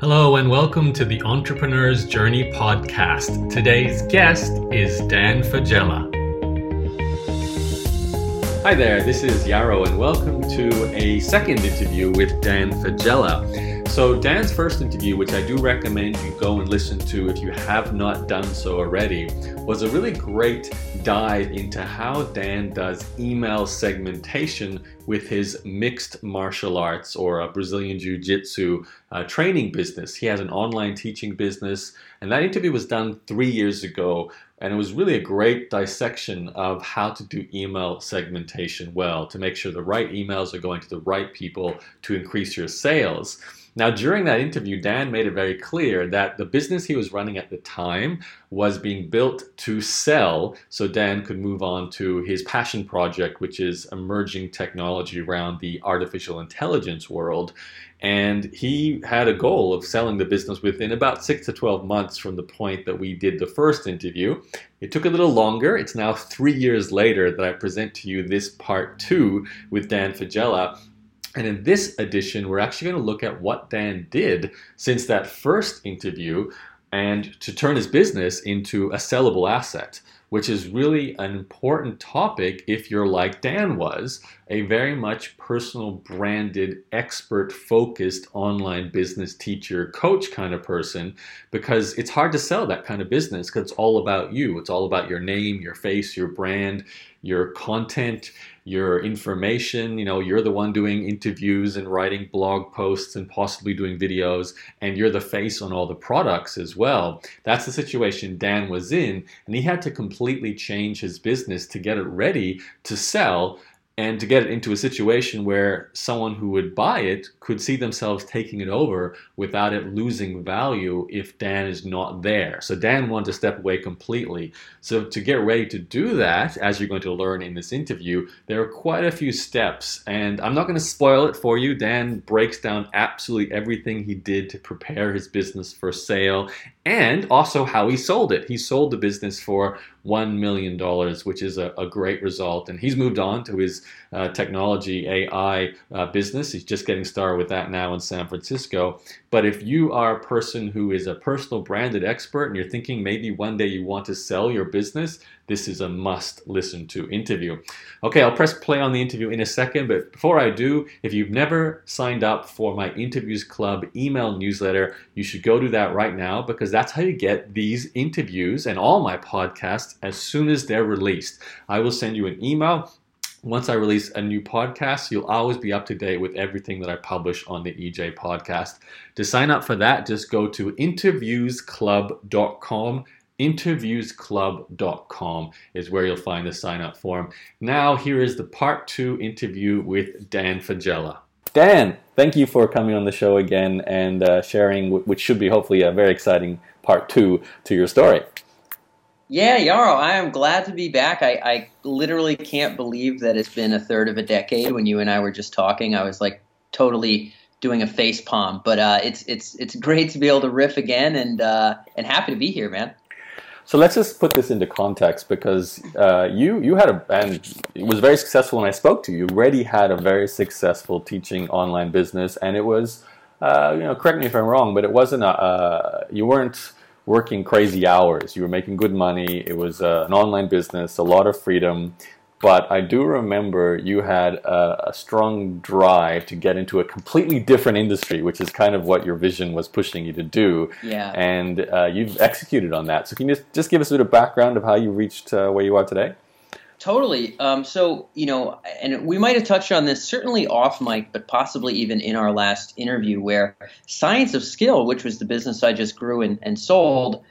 Hello, and welcome to the Entrepreneur's Journey podcast. Today's guest is Dan Faggella. Hi there, this is Yaro, and welcome to a second interview with Dan Faggella. So, Dan's first interview, which I do recommend you go and listen to if you have not done so already, was a really great dive into how Dan does email segmentation with his mixed martial arts or a Brazilian Jiu Jitsu uh, training business. He has an online teaching business, and that interview was done three years ago. And it was really a great dissection of how to do email segmentation well to make sure the right emails are going to the right people to increase your sales. Now, during that interview, Dan made it very clear that the business he was running at the time was being built to sell so Dan could move on to his passion project, which is emerging technology around the artificial intelligence world. And he had a goal of selling the business within about six to 12 months from the point that we did the first interview. It took a little longer. It's now three years later that I present to you this part two with Dan Faggella. And in this edition, we're actually going to look at what Dan did since that first interview and to turn his business into a sellable asset, which is really an important topic if you're like Dan was, a very much personal branded, expert focused online business teacher, coach kind of person, because it's hard to sell that kind of business because it's all about you. It's all about your name, your face, your brand, your content your information. You know, you're the one doing interviews and writing blog posts and possibly doing videos, and you're the face on all the products as well. That's the situation Dan was in, and he had to completely change his business to get it ready to sell and to get it into a situation where someone who would buy it could see themselves taking it over without it losing value if Dan is not there. So Dan wanted to step away completely. So to get ready to do that, as you're going to learn in this interview, there are quite a few steps and I'm not going to spoil it for you. Dan breaks down absolutely everything he did to prepare his business for sale and also how he sold it. He sold the business for $1 million, which is a, a great result. And he's moved on to his uh, technology AI uh, business. He's just getting started with that now in San Francisco. But if you are a person who is a personal branded expert and you're thinking maybe one day you want to sell your business, this is a must listen to interview. Okay, I'll press play on the interview in a second, but before I do, if you've never signed up for my Interviews Club email newsletter, you should go do that right now because that's how you get these interviews and all my podcasts as soon as they're released. I will send you an email once I release a new podcast, you'll always be up to date with everything that I publish on the EJ podcast. To sign up for that, just go to interviewsclub.com. Interviewsclub.com is where you'll find the sign up form. Now, here is the part two interview with Dan Faggella. Dan, thank you for coming on the show again and uh, sharing, which should be hopefully a very exciting part two to your story. Yeah, Yaro, I am glad to be back. I, I literally can't believe that it's been a third of a decade. When you and I were just talking, I was like totally doing a face palm. But uh, it's it's it's great to be able to riff again, and uh, and happy to be here, man. So let's just put this into context because uh, you you had a and it was very successful when I spoke to you. You already had a very successful teaching online business, and it was uh, you know correct me if I'm wrong, but it wasn't a uh, you weren't working crazy hours. You were making good money. It was uh, an online business, a lot of freedom. But I do remember you had a, a, strong drive to get into a completely different industry, which is kind of what your vision was pushing you to do. Yeah. And uh, you've executed on that. So can you just, just give us a bit of background of how you reached uh, where you are today? Totally. Um, so, you know, and we might have touched on this certainly off mic, but possibly even in our last interview, where Science of Skill, which was the business I just grew and, and sold,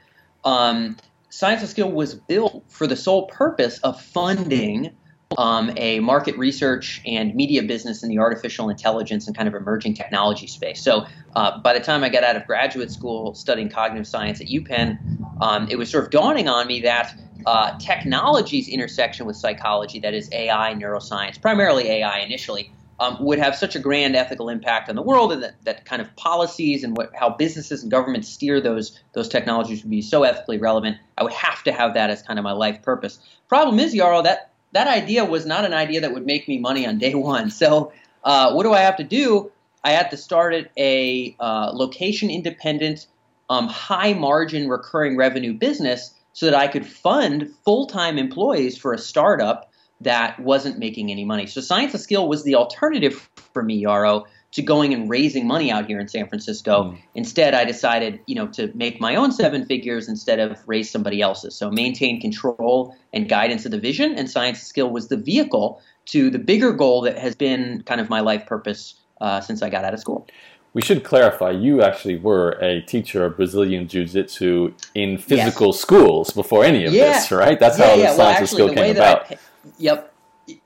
um, Science of Skill was built for the sole purpose of funding um, a market research and media business in the artificial intelligence and kind of emerging technology space. So, uh, by the time I got out of graduate school studying cognitive science at UPenn, um, it was sort of dawning on me that uh, technology's intersection with psychology, that is AI, neuroscience, primarily AI initially, um, would have such a grand ethical impact on the world, and that, that kind of policies and what, how businesses and governments steer those those technologies would be so ethically relevant. I would have to have that as kind of my life purpose. Problem is, Yaro, that that idea was not an idea that would make me money on day one. So, uh, what do I have to do? I had to start at a uh, location independent, um, high margin recurring revenue business so that I could fund full time employees for a startup that wasn't making any money. So Science of Skill was the alternative for me, Yaro, to going and raising money out here in San Francisco. Mm. Instead, I decided, you know, to make my own seven figures instead of raise somebody else's. So maintain control and guidance of the vision, and Science of Skill was the vehicle to the bigger goal that has been kind of my life purpose uh, since I got out of school. We should clarify, you actually were a teacher of Brazilian Jiu Jitsu in physical yes. schools before any of yeah. this, right? That's yeah, how yeah. the well, actually, skill came about. I, yep.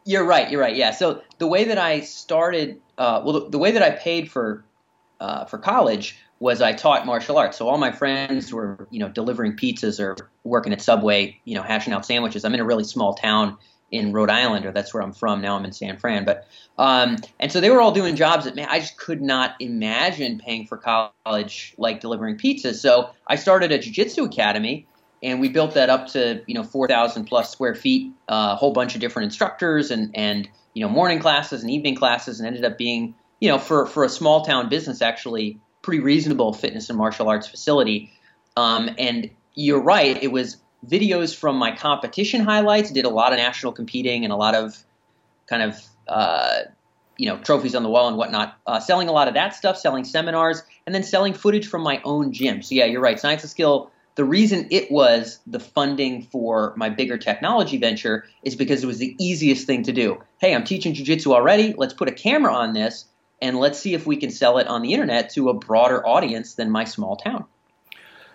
You're right. You're right. Yeah. So the way that I started, uh, well, the, the, way that I paid for uh, for college was I taught martial arts. So all my friends were, you know, delivering pizzas or working at Subway, you know, hashing out sandwiches. I'm in a really small town in Rhode Island, or that's where I'm from. Now I'm in San Fran. But um, and so they were all doing jobs that man, I just could not imagine paying for college like delivering pizzas. So I started a jiu-jitsu academy, and we built that up to you know 4,000 plus square feet, a uh, whole bunch of different instructors, and and you know morning classes and evening classes, and ended up being you know for for a small town business actually pretty reasonable fitness and martial arts facility. Um, and you're right, it was videos from my competition highlights. Did a lot of national competing and a lot of kind of uh, you know trophies on the wall and whatnot. Uh, selling a lot of that stuff, selling seminars, and then selling footage from my own gym. So yeah, you're right. Science of Skill. The reason it was the funding for my bigger technology venture is because it was the easiest thing to do. Hey, I'm teaching jujitsu already. Let's put a camera on this and let's see if we can sell it on the internet to a broader audience than my small town.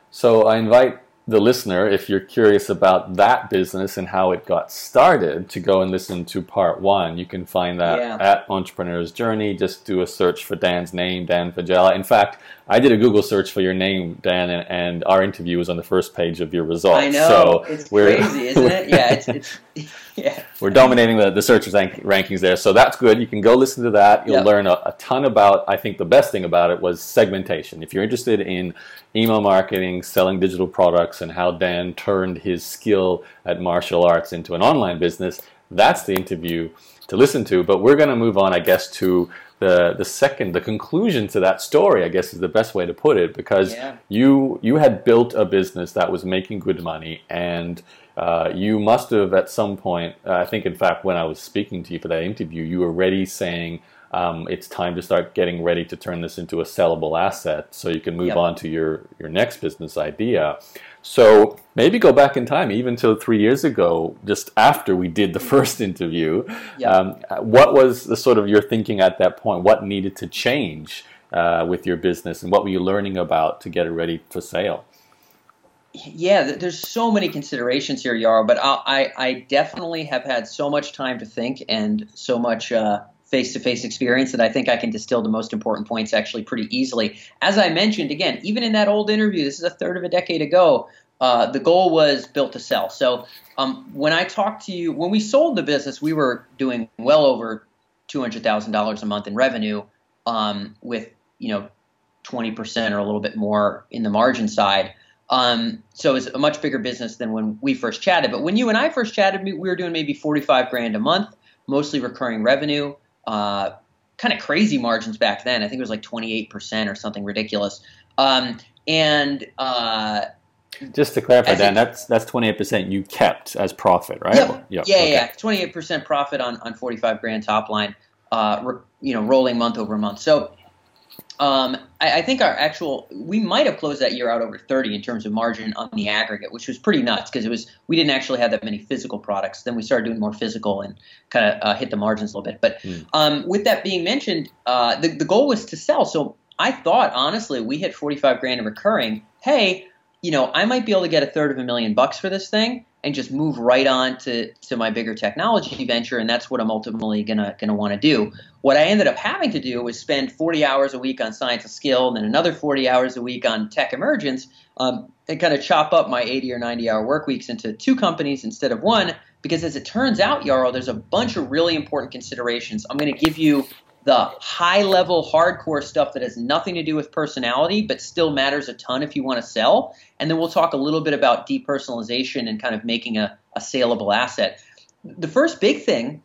So I invite the listener, if you're curious about that business and how it got started, to go and listen to part one. You can find that yeah. at Entrepreneur's Journey. Just do a search for Dan's name, Dan Faggella. In fact, I did a Google search for your name, Dan, and, and our interview was on the first page of your results. I know. So it's crazy, isn't it? Yeah, it's, it's yeah. We're dominating the, the search rank, rankings there. So that's good. You can go listen to that. You'll yep. learn a, a ton about, I think the best thing about it was segmentation. If you're interested in email marketing, selling digital products, and how Dan turned his skill at martial arts into an online business, that's the interview to listen to. But we're going to move on, I guess, to the the second, the conclusion to that story. I guess is the best way to put it, because yeah. you you had built a business that was making good money, and uh, you must have at some point. Uh, I think, in fact, when I was speaking to you for that interview, you were already saying um, it's time to start getting ready to turn this into a sellable asset so you can move yep. on to your, your next business idea. So maybe go back in time, even to three years ago, just after we did the first interview. Yep. Um, what was the sort of your thinking at that point? What needed to change uh, with your business, and what were you learning about to get it ready for sale? Yeah, there's so many considerations here, Yaro, but I, I, definitely have had so much time to think and so much uh, face-to-face experience that I think I can distill the most important points actually pretty easily. As I mentioned, again, even in that old interview, this is a third of a decade ago. Uh, the goal was built to sell. So um, when I talked to you, when we sold the business, we were doing well over two hundred thousand dollars a month in revenue, um, with you know twenty percent or a little bit more in the margin side. Um, so it was a much bigger business than when we first chatted. But when you and I first chatted, we were doing maybe forty-five grand a month, mostly recurring revenue uh, kind of crazy margins back then. I think it was like 28% or something ridiculous. Um, and uh, just to clarify, Dan, that's that's 28% you kept as profit, right? Yep. yep. Yeah, okay. yeah, 28% profit on, on 45 grand top line, uh, re, you know, rolling month over month. So um, I, I, think our actual we might have closed that year out over 30 in terms of margin on the aggregate, which was pretty nuts because it was we didn't actually have that many physical products. Then we started doing more physical and kind of uh, hit the margins a little bit. But mm. um, with that being mentioned, uh, the the goal was to sell. So I thought honestly we hit 45 grand in recurring. Hey, you know I might be able to get a third of a million bucks for this thing and just move right on to, to my bigger technology venture and that's what i'm ultimately gonna gonna want to do. What i ended up having to do was spend 40 hours a week on science of skill and then another 40 hours a week on tech emergence um, and kind of chop up my 80 or 90 hour work weeks into two companies instead of one because as it turns out yaro there's a bunch of really important considerations. I'm going to give you the high level hardcore stuff that has nothing to do with personality but still matters a ton if you want to sell and then we'll talk a little bit about depersonalization and kind of making a, a saleable asset the first big thing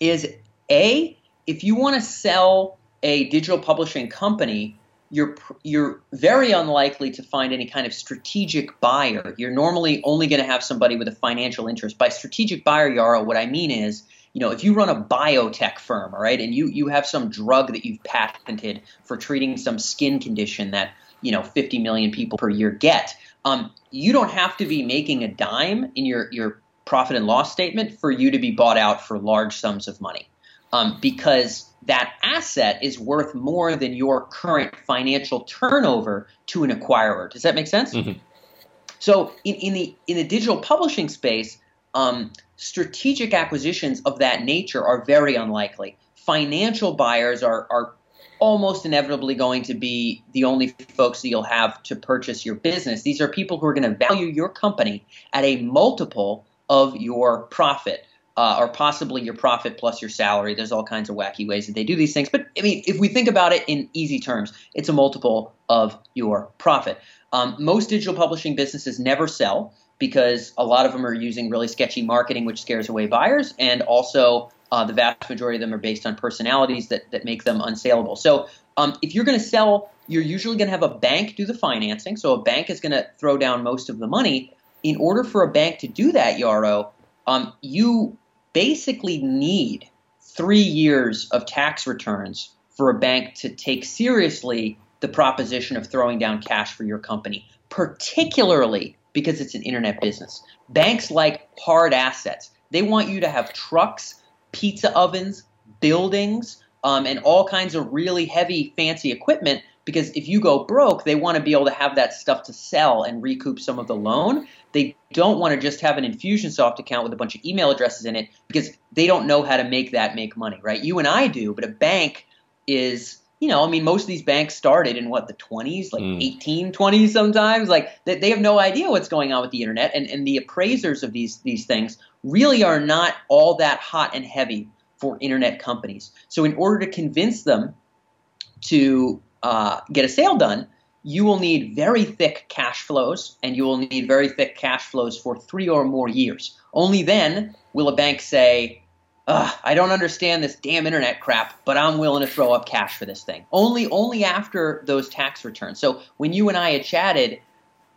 is a if you want to sell a digital publishing company, you're you're very unlikely to find any kind of strategic buyer. You're normally only going to have somebody with a financial interest. By strategic buyer, Yaro, what I mean is, you know, if you run a biotech firm, all right, and you you have some drug that you've patented for treating some skin condition that you know 50 million people per year get, um, you don't have to be making a dime in your your profit and loss statement for you to be bought out for large sums of money, um, because that asset is worth more than your current financial turnover to an acquirer. Does that make sense? Mm-hmm. So in, in the in the digital publishing space, um, strategic acquisitions of that nature are very unlikely. Financial buyers are are almost inevitably going to be the only folks that you'll have to purchase your business. These are people who are going to value your company at a multiple of your profit uh, or possibly your profit plus your salary. There's all kinds of wacky ways that they do these things. But I mean, if we think about it in easy terms, it's a multiple of your profit. Um, most digital publishing businesses never sell because a lot of them are using really sketchy marketing, which scares away buyers, and also uh, the vast majority of them are based on personalities that, that make them unsaleable. So um, if you're going to sell, you're usually going to have a bank do the financing. So a bank is going to throw down most of the money. In order for a bank to do that, Yaro, um, you basically need three years of tax returns for a bank to take seriously the proposition of throwing down cash for your company, particularly because it's an internet business. Banks like hard assets. They want you to have trucks, pizza ovens, buildings, um, and all kinds of really heavy, fancy equipment because if you go broke, they want to be able to have that stuff to sell and recoup some of the loan. They don't want to just have an Infusionsoft account with a bunch of email addresses in it because they don't know how to make that make money, right? You and I do, but a bank is, you know, I mean, most of these banks started in what, the 20s, like mm. 18, 20s sometimes. Like they, they have no idea what's going on with the internet. And, and the appraisers of these, these things really are not all that hot and heavy for internet companies. So in order to convince them to uh, get a sale done, you will need very thick cash flows, and you will need very thick cash flows for three or more years. Only then will a bank say, I don't understand this damn internet crap, but I'm willing to throw up cash for this thing. Only, only after those tax returns. So when you and I had chatted,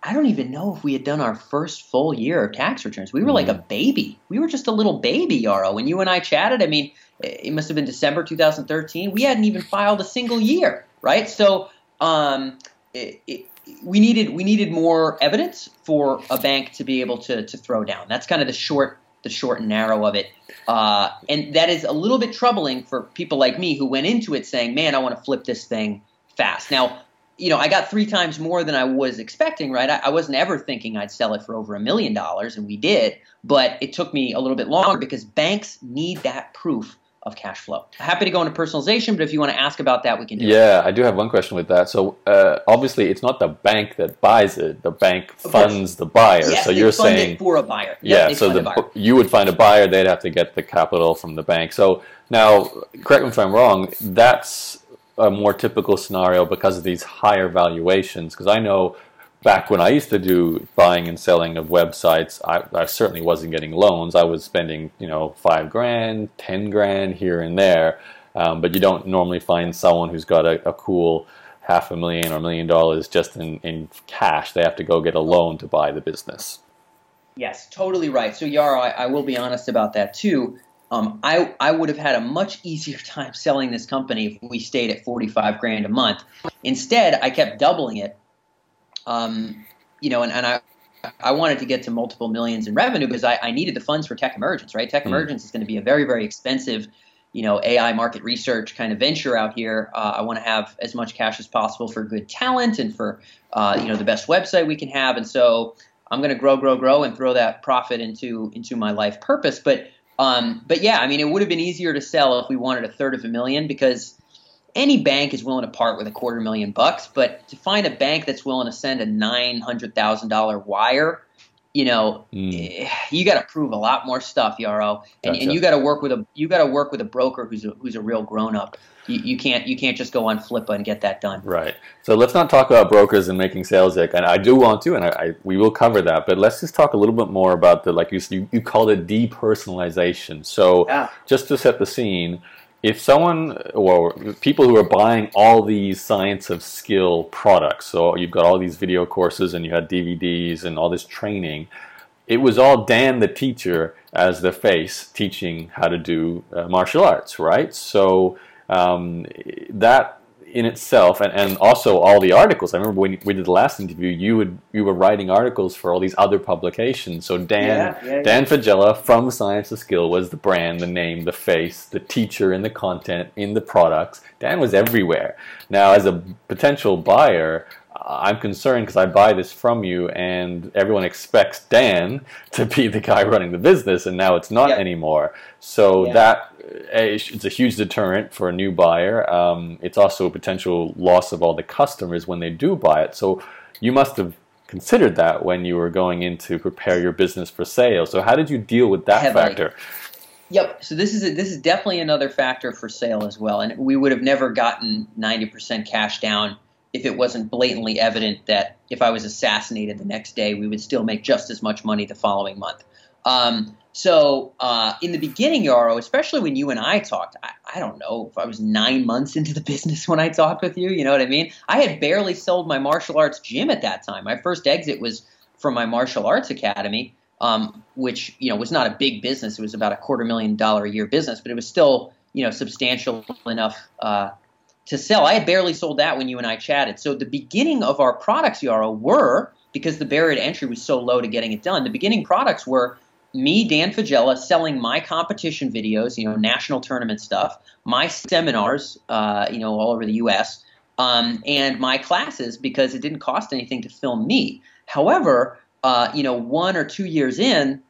I don't even know if we had done our first full year of tax returns. We were mm-hmm. like a baby. We were just a little baby, Yaro. When you and I chatted, I mean, it must have been December 2013. We hadn't even filed a single year right? So um, it, it, we needed we needed more evidence for a bank to be able to to throw down. That's kind of the short the short and narrow of it, uh, and that is a little bit troubling for people like me who went into it saying, "Man, I want to flip this thing fast." Now, you know, I got three times more than I was expecting. Right? I, I wasn't ever thinking I'd sell it for over a million dollars, and we did. But it took me a little bit longer because banks need that proof of cash flow. Happy to go into personalization, but if you want to ask about that, we can do yeah, it. I do have one question with that. So uh, obviously, it's not the bank that buys it; the bank funds the buyer. Yes, so you're saying for a buyer. Yeah, yep, so the, you would find a buyer; they'd have to get the capital from the bank. So now, correct me if I'm wrong. That's a more typical scenario because of these higher valuations. Because I know back when I used to do buying and selling of websites, I, I, certainly wasn't getting loans. I was spending, you know, five grand, ten grand here and there. Um, but you don't normally find someone who's got a, a, cool half a million or a million dollars just in, in cash. They have to go get a loan to buy the business. Yes, totally right. So, Yaro, I, I will be honest about that too. Um, I, I would have had a much easier time selling this company if we stayed at 45 grand a month. Instead, I kept doubling it um, you know, and, and I, I wanted to get to multiple millions in revenue because I, I needed the funds for Tech Emergence, right? Tech mm. Emergence is going to be a very, very expensive, you know, AI market research kind of venture out here. Uh, I want to have as much cash as possible for good talent and for, uh, you know, the best website we can have. And so I'm going to grow, grow, grow, and throw that profit into into my life purpose. But um, but yeah, I mean, it would have been easier to sell if we wanted a third of a million because any bank is willing to part with a quarter million bucks, but to find a bank that's willing to send a nine hundred thousand dollar wire, you know, mm. you got to prove a lot more stuff, Yaro, and, gotcha. and you got to work with a you got to work with a broker who's a, who's a real grown up. You, you, can't you can't just go on Flippa and get that done. Right. So let's not talk about brokers and making sales, Dick. And I do want to, and I, I, we will cover that. But let's just talk a little bit more about the like you you, you called it depersonalization. So yeah. just to set the scene if someone or people who are buying all these science of skill products, so you've got all these video courses and you had DVDs and all this training, it was all Dan the teacher as the face teaching how to do uh, martial arts, right? So um, that in itself, and, and also all the articles. I remember when we did the last interview, you would you were writing articles for all these other publications. So Dan yeah, yeah, Dan yeah. Faggella from Science of Skill was the brand, the name, the face, the teacher in the content, in the products. Dan was everywhere. Now, as a potential buyer, I'm concerned because I buy this from you, and everyone expects Dan to be the guy running the business, and now it's not yep. anymore. So yeah. that it's a huge deterrent for a new buyer. Um, it's also a potential loss of all the customers when they do buy it. So you must have considered that when you were going in to prepare your business for sale. So how did you deal with that Heavily. factor? Yep. So this is a, this is definitely another factor for sale as well, and we would have never gotten ninety percent cash down if it wasn't blatantly evident that if I was assassinated the next day, we would still make just as much money the following month. Um, so uh, in the beginning, Yaro, especially when you and I talked, I, I, don't know if I was nine months into the business when I talked with you. You know what I mean? I had barely sold my martial arts gym at that time. My first exit was from my martial arts academy, um, which you know was not a big business. It was about a quarter million dollar a year business, but it was still you know substantial enough uh, to sell. I had barely sold that when you and I chatted. So the beginning of our products, Yaro, were because the barrier to entry was so low to getting it done. The beginning products were me, Dan Faggella, selling my competition videos, you know, national tournament stuff, my seminars, uh, you know, all over the U.S., um, and my classes because it didn't cost anything to film me. However, uh, you know, one or two years in,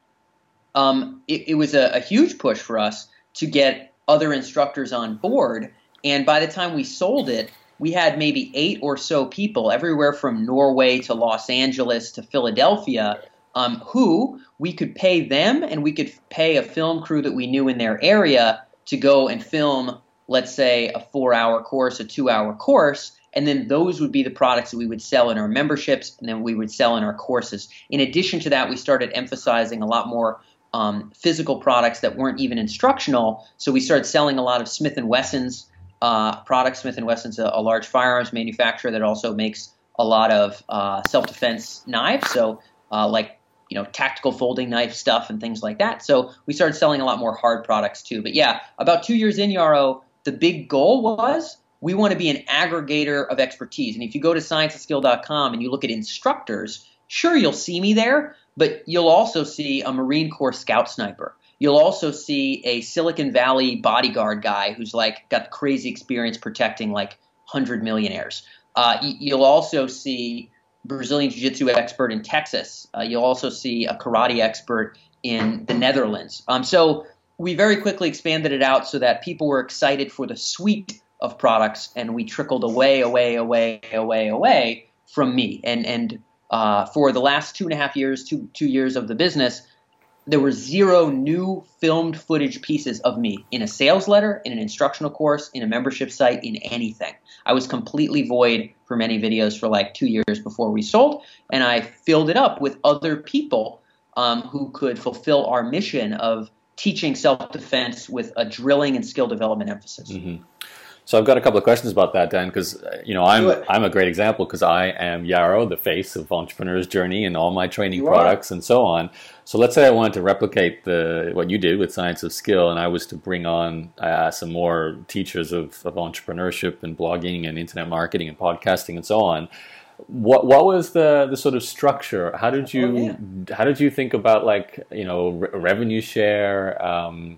um, it, it, was a, a huge push for us to get other instructors on board and by the time we sold it, we had maybe eight or so people, everywhere from Norway to Los Angeles to Philadelphia, um, who we could pay them and we could pay a film crew that we knew in their area to go and film, let's say, a four hour course, a two hour course. And then those would be the products that we would sell in our memberships and then we would sell in our courses. In addition to that, we started emphasizing a lot more um, physical products that weren't even instructional. So we started selling a lot of Smith and Wessons uh, product. Smith and Wesson's a, a, large firearms manufacturer that also makes a lot of uh, self-defense knives. So, uh, like you know, tactical folding knife stuff and things like that. So we started selling a lot more hard products too. But yeah, about two years in Yaro, the big goal was we want to be an aggregator of expertise. And if you go to scienceofskill.com and you look at instructors, sure you'll see me there, but you'll also see a Marine Corps scout sniper. You'll also see a Silicon Valley bodyguard guy who's like got crazy experience protecting like hundred millionaires. Uh, you'll also see Brazilian Jiu-Jitsu expert in Texas. Uh, you'll also see a karate expert in the Netherlands. Um, so we very quickly expanded it out so that people were excited for the suite of products, and we trickled away, away, away, away, away from me. And and uh, for the last two and a half years, two two years of the business, there were zero new filmed footage pieces of me in a sales letter, in an instructional course, in a membership site, in anything. I was completely void for many videos for like two years before we sold, and I filled it up with other people um, who could fulfill our mission of teaching self defense with a drilling and skill development emphasis. Mm-hmm. So I've got a couple of questions about that, Dan, because uh, you know I'm I'm a great example because I am Yaro, the face of Entrepreneur's Journey and all my training you products are. and so on. So let's say I wanted to replicate the what you did with Science of Skill, and I was to bring on uh, some more teachers of, of entrepreneurship and blogging and internet marketing and podcasting and so on. What what was the the sort of structure? How did you oh, yeah. how did you think about like you know re- revenue share? Um,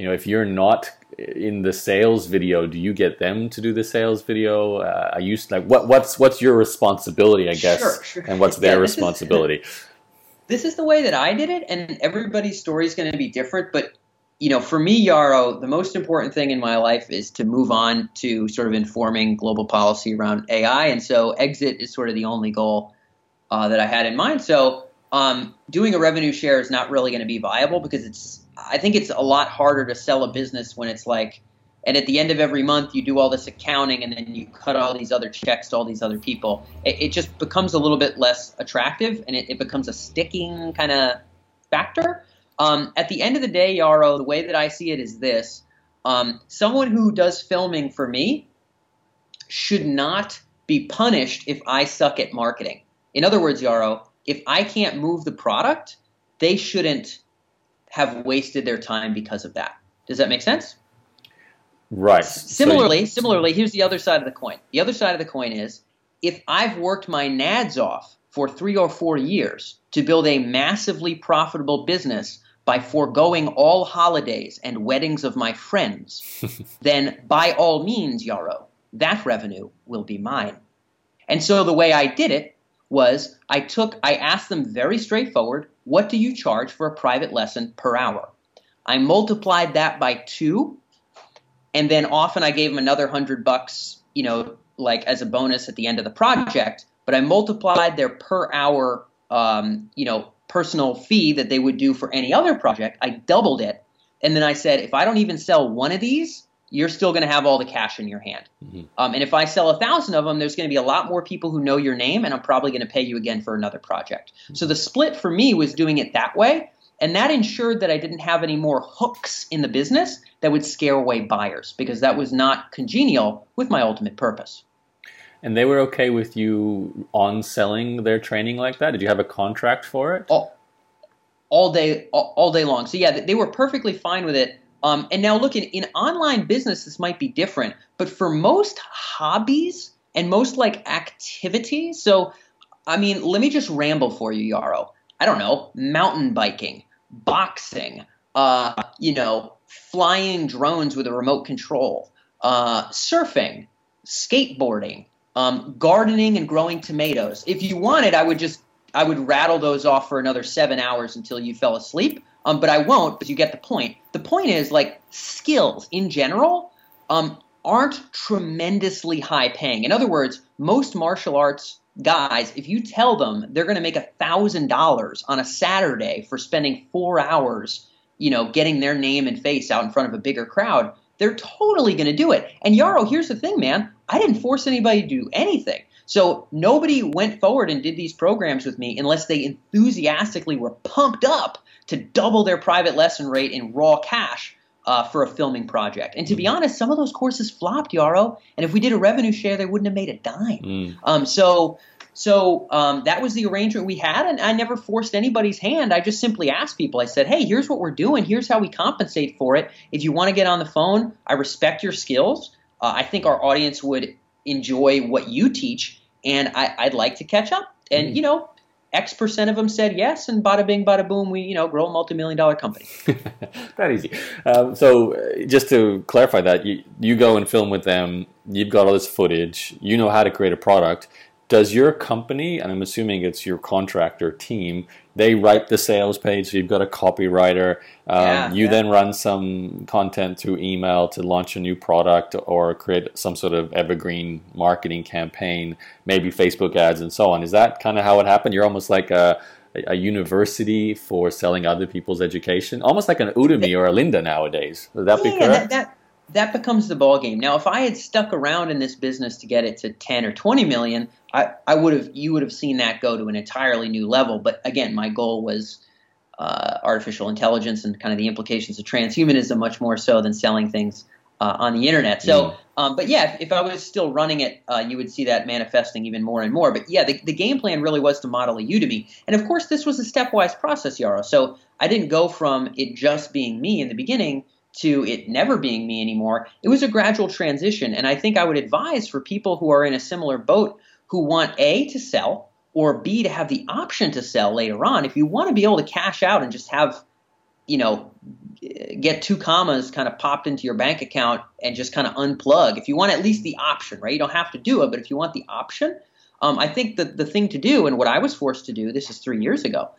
you know, if you're not in the sales video, do you get them to do the sales video? Uh, I used like what what's what's your responsibility, I guess, sure, sure. and what's their yeah, responsibility? Is, this is the way that I did it, and everybody's story is going to be different. But you know, for me, Yaro, the most important thing in my life is to move on to sort of informing global policy around AI, and so exit is sort of the only goal uh, that I had in mind. So um, doing a revenue share is not really going to be viable because it's I think it's a lot harder to sell a business when it's like, and at the end of every month you do all this accounting and then you cut all these other checks to all these other people. It, it just becomes a little bit less attractive and it, it becomes a sticking kind of factor. Um, at the end of the day, Yaro, the way that I see it is this. Um, someone who does filming for me should not be punished if I suck at marketing. In other words, Yaro, if I can't move the product, they shouldn't have wasted their time because of that. Does that make sense? Right. Similarly, so, similarly, here's the other side of the coin. The other side of the coin is if I've worked my nads off for three or four years to build a massively profitable business by foregoing all holidays and weddings of my friends, then by all means, Yaro, that revenue will be mine. And so the way I did it was I took, I asked them very straightforward, what do you charge for a private lesson per hour? I multiplied that by two, and then often I gave them another hundred bucks, you know, like as a bonus at the end of the project. But I multiplied their per hour, um, you know, personal fee that they would do for any other project. I doubled it, and then I said, if I don't even sell one of these, you're still going to have all the cash in your hand. Mm-hmm. Um, and if I sell a thousand of them, there's going to be a lot more people who know your name, and I'm probably going to pay you again for another project. Mm-hmm. So the split for me was doing it that way, and that ensured that I didn't have any more hooks in the business that would scare away buyers because that was not congenial with my ultimate purpose. And they were okay with you on selling their training like that? Did you have a contract for it? All, all day, all, all day long. So yeah, they were perfectly fine with it. Um, and now, look, in, in online business, this might be different, but for most hobbies and most like activities, so I mean, let me just ramble for you, Yaro. I don't know, mountain biking, boxing, uh, you know, flying drones with a remote control, uh, surfing, skateboarding, um, gardening, and growing tomatoes. If you wanted, I would just I would rattle those off for another seven hours until you fell asleep. Um, but I won't. But you get the point. The point is like skills in general um, aren't tremendously high paying. In other words, most martial arts guys, if you tell them they're going to make a thousand dollars on a Saturday for spending four hours, you know, getting their name and face out in front of a bigger crowd, they're totally going to do it. And Yaro, here's the thing, man. I didn't force anybody to do anything. So nobody went forward and did these programs with me unless they enthusiastically were pumped up to double their private lesson rate in raw cash uh, for a filming project. And to be mm. honest, some of those courses flopped, Yaro. And if we did a revenue share, they wouldn't have made a dime. Mm. Um, so so um, that was the arrangement we had, and I never forced anybody's hand. I just simply asked people. I said, "Hey, here's what we're doing. Here's how we compensate for it. If you want to get on the phone, I respect your skills. Uh, I think our audience would enjoy what you teach, and I, would like to catch up. And mm. you know, X percent of them said yes, and bada bing, bada boom, we you know grow a multi-million dollar company. that easy. Um, so uh, just to clarify that, you you go and film with them. You've got all this footage. You know how to create a product. Does your company, and I'm assuming it's your contractor team, they write the sales page. So you've got a copywriter. Um, yeah, you yeah. then run some content through email to launch a new product or create some sort of evergreen marketing campaign, maybe Facebook ads and so on. Is that kind of how it happened? You're almost like a a university for selling other people's education, almost like an Udemy or a Lynda nowadays. Would that yeah, be correct? That, that, that becomes the ball game. Now, if I had stuck around in this business to get it to 10 or 20 million, I, I would have you would have seen that go to an entirely new level. But again, my goal was uh, artificial intelligence and kind of the implications of transhumanism much more so than selling things uh, on the internet. So, mm. um, but yeah, if, if, I was still running it, uh, you would see that manifesting even more and more. But yeah, the, the game plan really was to model a Udemy, and of course, this was a stepwise process, Yaro. So I didn't go from it just being me in the beginning to it never being me anymore. It was a gradual transition, and I think I would advise for people who are in a similar boat who want A, to sell, or B, to have the option to sell later on. If you want to be able to cash out and just have, you know, get two commas kind of popped into your bank account and just kind of unplug, if you want at least the option, right? You don't have to do it, but if you want the option, um, I think that the thing to do, and what I was forced to do, this is three years ago,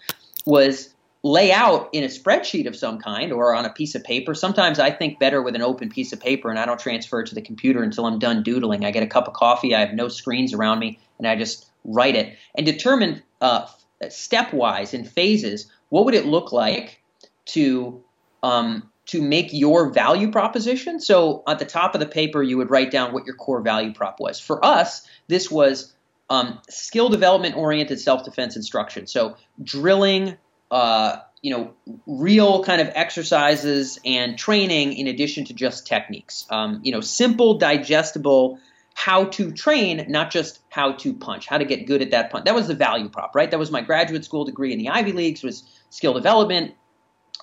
was lay out in a spreadsheet of some kind or on a piece of paper. Sometimes I think better with an open piece of paper and I don't transfer it to the computer until I'm done doodling. I get a cup of coffee, I have no screens around me, and I just write it and determine uh, stepwise in phases what would it look like to um, to make your value proposition. So at the top of the paper, you would write down what your core value prop was. For us, this was um, skill development oriented self defense instruction. So drilling uh, you know, real kind of exercises and training in addition to just techniques. Um, you know, simple, digestible how to train, not just how to punch, how to get good at that punch. That was the value prop, right? That was my graduate school degree in the Ivy Leagues was skill development.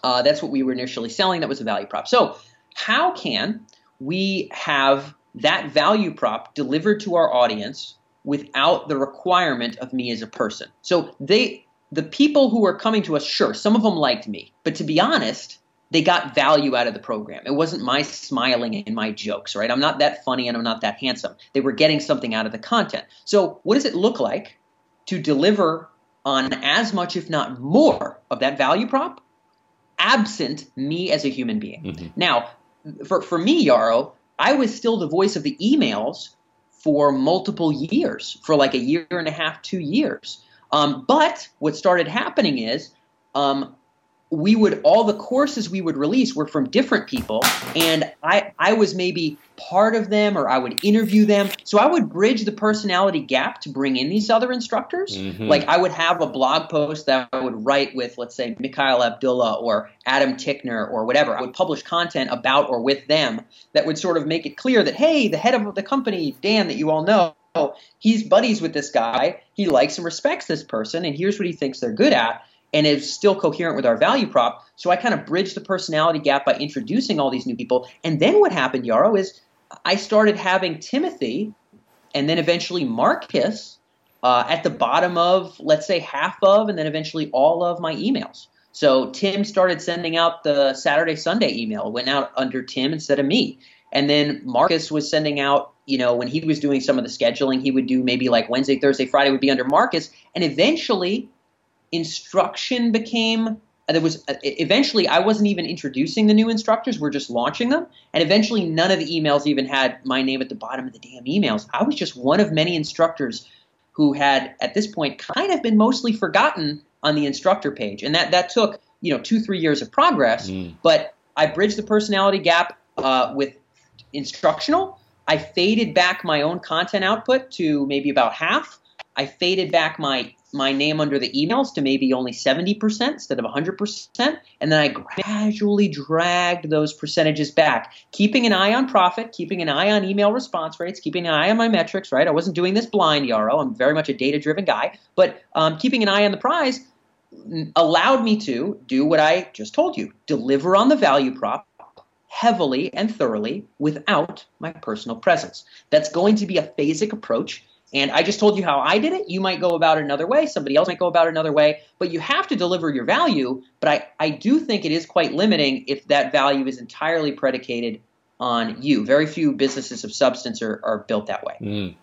Uh, that's what we were initially selling. That was a value prop. So how can we have that value prop delivered to our audience without the requirement of me as a person? So they the people who are coming to us, sure, some of them liked me, but to be honest, they got value out of the program. It wasn't my smiling and my jokes, right? I'm not that funny and I'm not that handsome. They were getting something out of the content. So, what does it look like to deliver on as much, if not more, of that value prop, absent me as a human being? Mm-hmm. Now, for, for me, Yaro, I was still the voice of the emails for multiple years, for like a year and a half, two years. Um, but what started happening is um, we would all the courses we would release were from different people and i i was maybe part of them or i would interview them. So i would bridge the personality gap to bring in these other instructors. Mm-hmm. like i would have a blog post that i would write with let's say mikhail abdullah or adam tickner or whatever. I would publish content about or with them that would sort of make it clear that hey the head of the company dan that you all know he's buddies with this guy he likes and respects this person and here's what he thinks they're good at and it's still coherent with our value prop. So I kind of bridged the personality gap by introducing all these new people. And then what happened, Yaro, is I started having Timothy and then eventually Marcus uh, at the bottom of, let's say, half of, and then eventually all of my emails. So Tim started sending out the Saturday Sunday email, went out under Tim instead of me. And then Marcus was sending out, you know, when he was doing some of the scheduling, he would do maybe like Wednesday, Thursday, Friday would be under Marcus. And eventually instruction became there was eventually I wasn't even introducing the new instructors, we're just launching them. And eventually none of the emails even had my name at the bottom of the damn emails. I was just one of many instructors who had at this point kind of been mostly forgotten on the instructor page. And that that took, you know, 2-3 years of progress, mm. but I bridged the personality gap uh, with instructional. I faded back my own content output to maybe about half. I faded back my my name under the emails to maybe only 70% instead of 100%. And then I gradually dragged those percentages back, keeping an eye on profit, keeping an eye on email response rates, keeping an eye on my metrics, right? I wasn't doing this blind, Yaro. I'm very much a data driven guy, but um, keeping an eye on the prize allowed me to do what I just told you deliver on the value prop heavily and thoroughly without my personal presence. That's going to be a phasic approach and I just told you how I did it. You might go about it another way. Somebody else might go about it another way. But you have to deliver your value. But I, I do think it is quite limiting if that value is entirely predicated on you. Very few businesses of substance are, are built that way. Mm.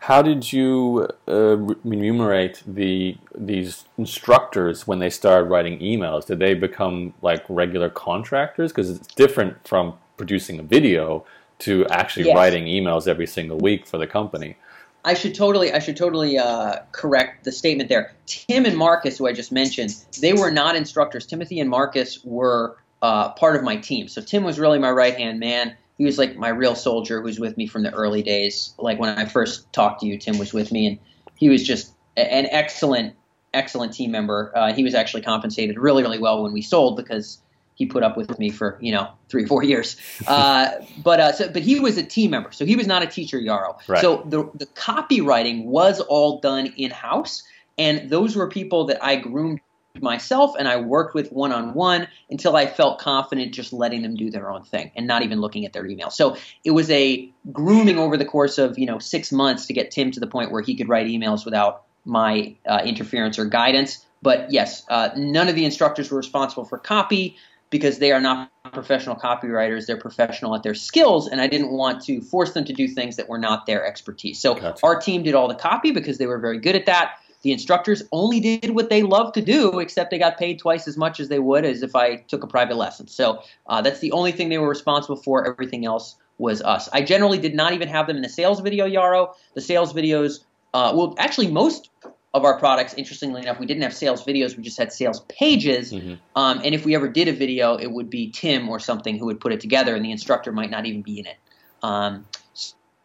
How did you uh, remunerate the these instructors when they started writing emails? Did they become like regular contractors? Because it's different from producing a video to actually yes. writing emails every single week for the company. I should totally, I should totally uh, correct the statement there. Tim and Marcus, who I just mentioned, they were not instructors. Timothy and Marcus were uh, part of my team. So Tim was really my right hand man. He was like my real soldier, who was with me from the early days. Like when I first talked to you, Tim was with me, and he was just an excellent, excellent team member. Uh, he was actually compensated really, really well when we sold because he put up with me for you know three four years. Uh, but uh, so, but he was a team member, so he was not a teacher Yaro. Right. So the the copywriting was all done in house, and those were people that I groomed myself and I worked with one on one until I felt confident just letting them do their own thing and not even looking at their email. So it was a grooming over the course of you know six months to get Tim to the point where he could write emails without my uh, interference or guidance. But yes, uh, none of the instructors were responsible for copy because they are not professional copywriters. They're professional at their skills, and I didn't want to force them to do things that were not their expertise. So gotcha. our team did all the copy because they were very good at that. The instructors only did what they love to do, except they got paid twice as much as they would as if I took a private lesson. So uh, that's the only thing they were responsible for. Everything else was us. I generally did not even have them in the sales video, Yaro. The sales videos, uh, well, actually, most of our products, interestingly enough, we didn't have sales videos. We just had sales pages. Mm-hmm. Um, and if we ever did a video, it would be Tim or something who would put it together, and the instructor might not even be in it. Um,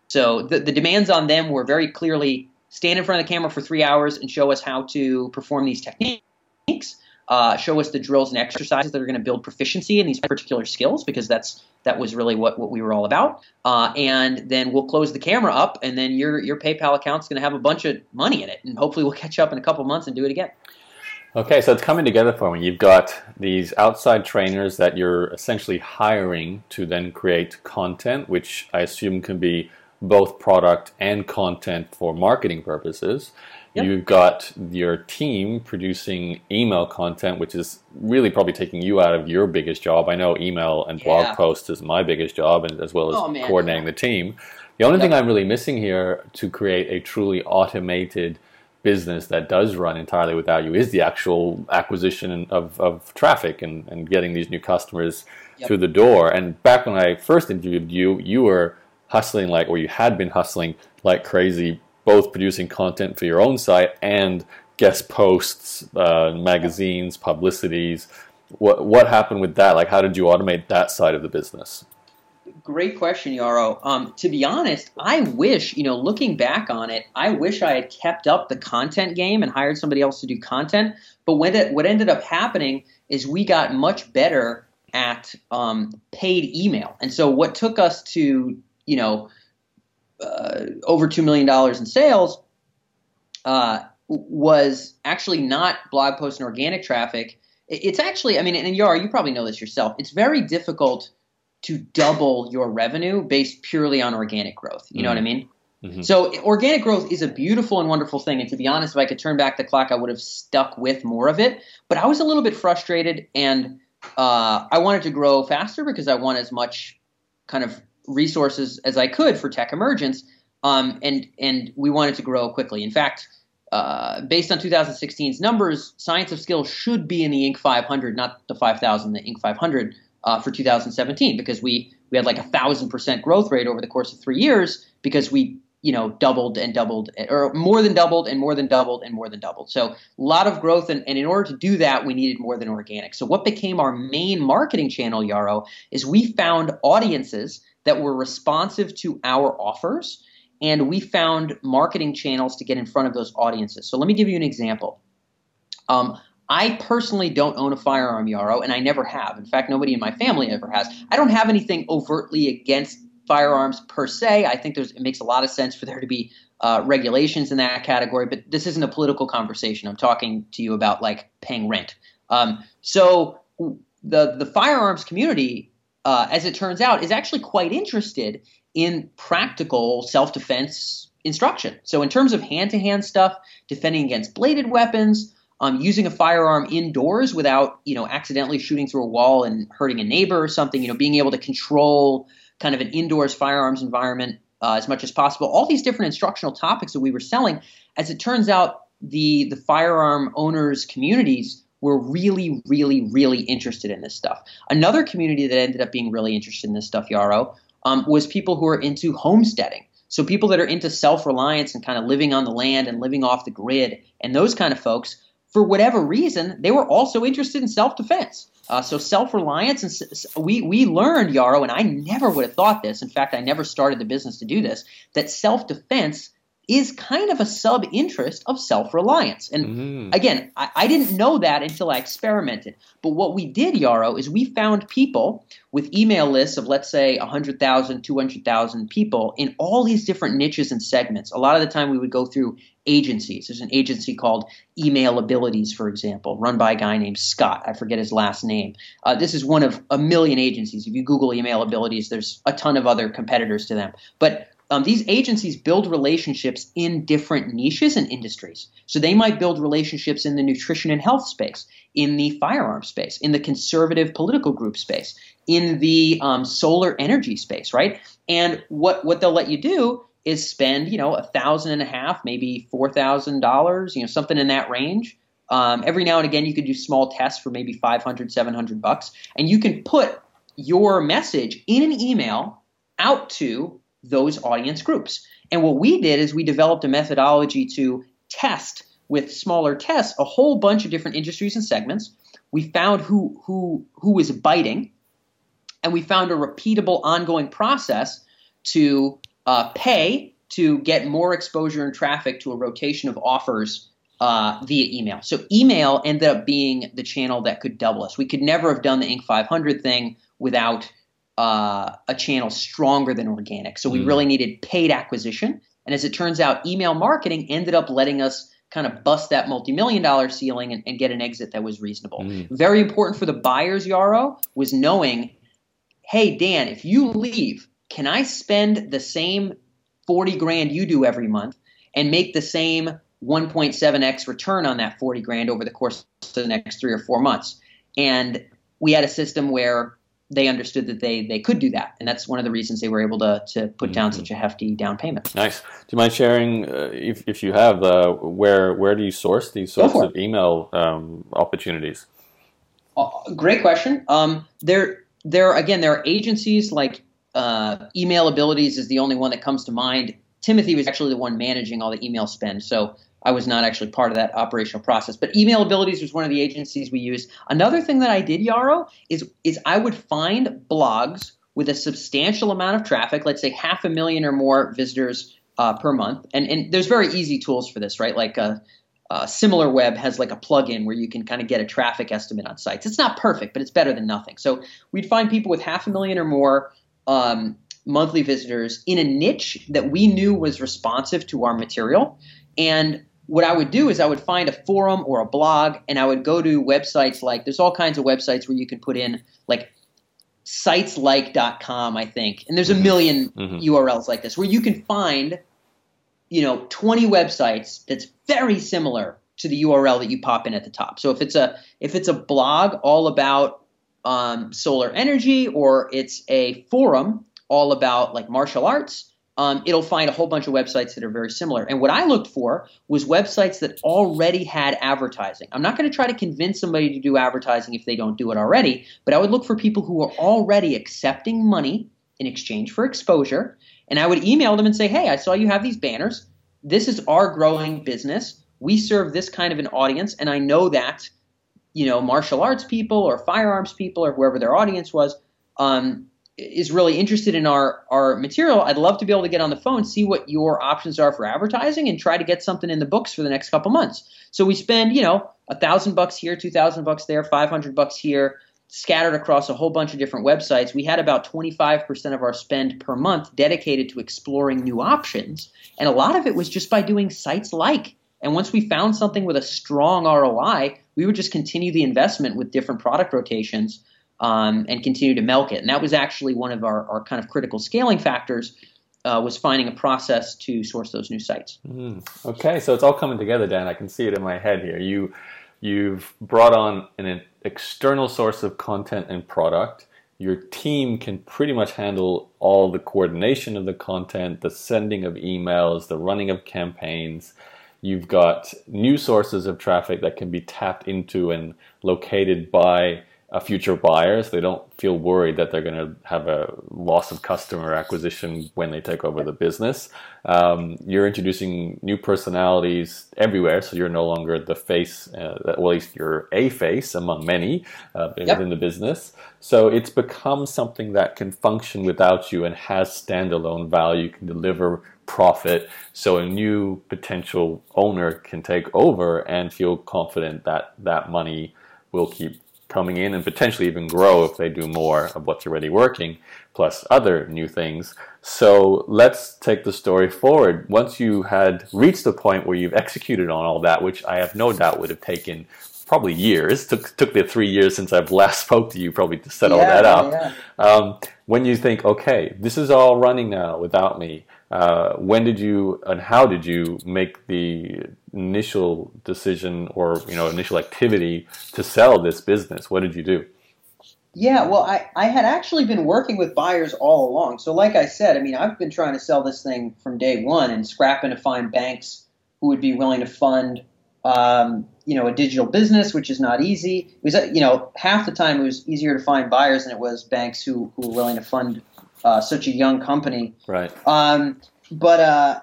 so the, the demands on them were very clearly stand in front of the camera for three hours and show us how to perform these techniques. uh, show us the drills and exercises that are going to build proficiency in these particular skills because that's that was really what, what we were all about. Uh, and then we'll close the camera up, and then your your PayPal account's going to have a bunch of money in it, and hopefully we'll catch up in a couple months and do it again. Okay, so it's coming together for me. You've got these outside trainers that you're essentially hiring to then create content, which I assume can be both product and content for marketing purposes. Yep. You've got your team producing email content, which is really probably taking you out of your biggest job. I know email and blog yeah. posts is my biggest job, and as well as oh, coordinating the team. The only yep. thing I'm really missing here to create a truly automated business that does run entirely without you is the actual acquisition of, of traffic and, and getting these new customers yep. through the door. And back when I first interviewed you, you were hustling like, or you had been hustling like crazy, both producing content for your own site and guest posts, uh, magazines, publicities. What what happened with that? Like, how did you automate that side of the business? Great question, Yaro. Um, to be honest, I wish, you know, looking back on it, I wish I had kept up the content game and hired somebody else to do content. But when it, what ended up happening is we got much better at um, paid email. And so what took us to, you know, uh, over $2 million in sales uh, was actually not blog posts and organic traffic. It's actually, I mean, and Yaro, you probably know this yourself. It's very difficult – to double your revenue based purely on organic growth. You mm know what I mm-hmm. mean? Mm-hmm. So organic growth is a beautiful and wonderful thing. And to be honest, if I could turn back the clock, I would have stuck with more of it. But I was a little bit frustrated, and uh, I wanted to grow faster because I want as much kind of resources as I could for tech emergence. Um, and and we wanted to grow quickly. In fact, uh, based on 2016's numbers, Science of Skill should be in the Inc. 500, not the 5,000, the Inc. 500 uh, for 2017 because we we had like a thousand percent growth rate over the course of three years because we you know doubled and doubled or more than doubled and more than doubled and more than doubled so a lot of growth and, and in order to do that we needed more than organic so what became our main marketing channel yaro is we found audiences that were responsive to our offers and we found marketing channels to get in front of those audiences so let me give you an example um, I personally don't own a firearm, Yaro, and I never have. In fact, nobody in my family ever has. I don't have anything overtly against firearms per se. I think there's, it makes a lot of sense for there to be uh, regulations in that category, but this isn't a political conversation. I'm talking to you about like paying rent. Um, so the the firearms community, uh, as it turns out, is actually quite interested in practical self defense instruction. So in terms of hand to hand stuff, defending against bladed weapons um, using a firearm indoors without you know accidentally shooting through a wall and hurting a neighbor or something. You know, being able to control kind of an indoors firearms environment uh, as much as possible. All these different instructional topics that we were selling. As it turns out, the the firearm owners communities were really, really, really interested in this stuff. Another community that ended up being really interested in this stuff, Yaro, um, was people who are into homesteading. So people that are into self-reliance and kind of living on the land and living off the grid, and those kind of folks for whatever reason, they were also interested in self defense. Uh, so self reliance, and we we learned Yaro, and I never would have thought this. In fact, I never started the business to do this. That self defense is kind of a sub interest of self reliance. And mm-hmm. again, I, I, didn't know that until I experimented. But what we did, Yaro, is we found people with email lists of, let's say, 100,000, 200,000 people in all these different niches and segments. A lot of the time we would go through agencies. There's an agency called Email Abilities, for example, run by a guy named Scott. I forget his last name. Uh, this is one of a million agencies. If you Google Email Abilities, there's a ton of other competitors to them. But um, these agencies build relationships in different niches and industries. So they might build relationships in the nutrition and health space, in the firearm space, in the conservative political group space, in the um, solar energy space, right? And what what they'll let you do is spend you know a thousand and a half, maybe four thousand dollars, you know something in that range. Um, every now and again, you can do small tests for maybe 500, 700 bucks, and you can put your message in an email out to those audience groups. And what we did is we developed a methodology to test with smaller tests a whole bunch of different industries and segments. We found who who who was biting, and we found a repeatable, ongoing process to uh, pay to get more exposure and traffic to a rotation of offers uh, via email. So email ended up being the channel that could double us. We could never have done the Inc. 500 thing without uh, a channel stronger than organic. So we mm. really needed paid acquisition. And as it turns out, email marketing ended up letting us kind of bust that multi-million dollar ceiling and, and get an exit that was reasonable. Mm. Very important for the buyers, Yaro, was knowing, hey, Dan, if you leave, can I spend the same 40 grand you do every month and make the same 1.7x return on that 40 grand over the course of the next three or four months? And we had a system where they understood that they they could do that, and that's one of the reasons they were able to to put down mm-hmm. such a hefty down payment. Nice. Do you mind sharing, uh, if if you have, uh, where where do you source these sorts of email um, opportunities? Uh, great question. Um, there there again there are agencies like uh, Email Abilities is the only one that comes to mind. Timothy was actually the one managing all the email spend, so I was not actually part of that operational process. But Email Abilities was one of the agencies we used. Another thing that I did, Yaro, is is I would find blogs with a substantial amount of traffic, let's say half a million or more visitors uh, per month. And and there's very easy tools for this, right? Like a, uh, uh, SimilarWeb has like a plugin where you can kind of get a traffic estimate on sites. It's not perfect, but it's better than nothing. So we'd find people with half a million or more um, monthly visitors in a niche that we knew was responsive to our material. And what I would do is I would find a forum or a blog and I would go to websites like there's all kinds of websites where you can put in like sites siteslike.com I think and there's a 1000000 mm-hmm. mm-hmm. URLs like this where you can find you know 20 websites that's very similar to the URL that you pop in at the top. So if it's a if it's a blog all about um, solar energy or it's a forum all about like martial arts, um, it'll find a whole bunch of websites that are very similar. And what I looked for was websites that already had advertising. I'm not going to try to convince somebody to do advertising if they don't do it already, but I would look for people who are already accepting money in exchange for exposure. And I would email them and say, hey, I saw you have these banners. This is our growing business. We serve this kind of an audience, and I know that, you know, martial arts people or firearms people or whoever their audience was um, is really interested in our our material, I'd love to be able to get on the phone, see what your options are for advertising, and try to get something in the books for the next couple months. So we spend, you know, a thousand bucks here, two thousand bucks there, five hundred bucks here, scattered across a whole bunch of different websites. We had about twenty five percent of our spend per month dedicated to exploring new options, and a lot of it was just by doing sites like. And once we found something with a strong ROI, we would just continue the investment with different product rotations um, and continue to milk it. And that was actually one of our, our kind of critical scaling factors. Uh, was finding a process to source those new sites. Mm. Okay, so it's all coming together, Dan. I can see it in my head here. You you've brought on an external source of content and product. Your team can pretty much handle all the coordination of the content, the sending of emails, the running of campaigns. You've got new sources of traffic that can be tapped into and located by future buyers. They don't feel worried that they're going to have a loss of customer acquisition when they take over the business. Um, you're introducing new personalities everywhere, so you're no longer the face, uh, well, at least you're a face among many uh, yep. within the business. So it's become something that can function without you and has standalone value, can deliver profit so a new potential owner can take over and feel confident that that money will keep coming in and potentially even grow if they do more of what's already working, plus other new things. So let's take the story forward. Once you had reached the point where you've executed on all that, which I have no doubt would have taken probably years. Took took the three years since I've last spoke to you probably to set all that up. Yeah. Um, when you think, okay, this is all running now without me. Uh, when did you and how did you make the initial decision or you know initial activity to sell this business? What did you do? Yeah, well, I, I had actually been working with buyers all along. So, like I said, I mean, I've been trying to sell this thing from day one and scrapping to find banks who would be willing to fund, um, you know, a digital business, which is not easy. It was, you know, half the time it was easier to find buyers than it was banks who, who were willing to fund uh, such a young company. Right. Um, but uh,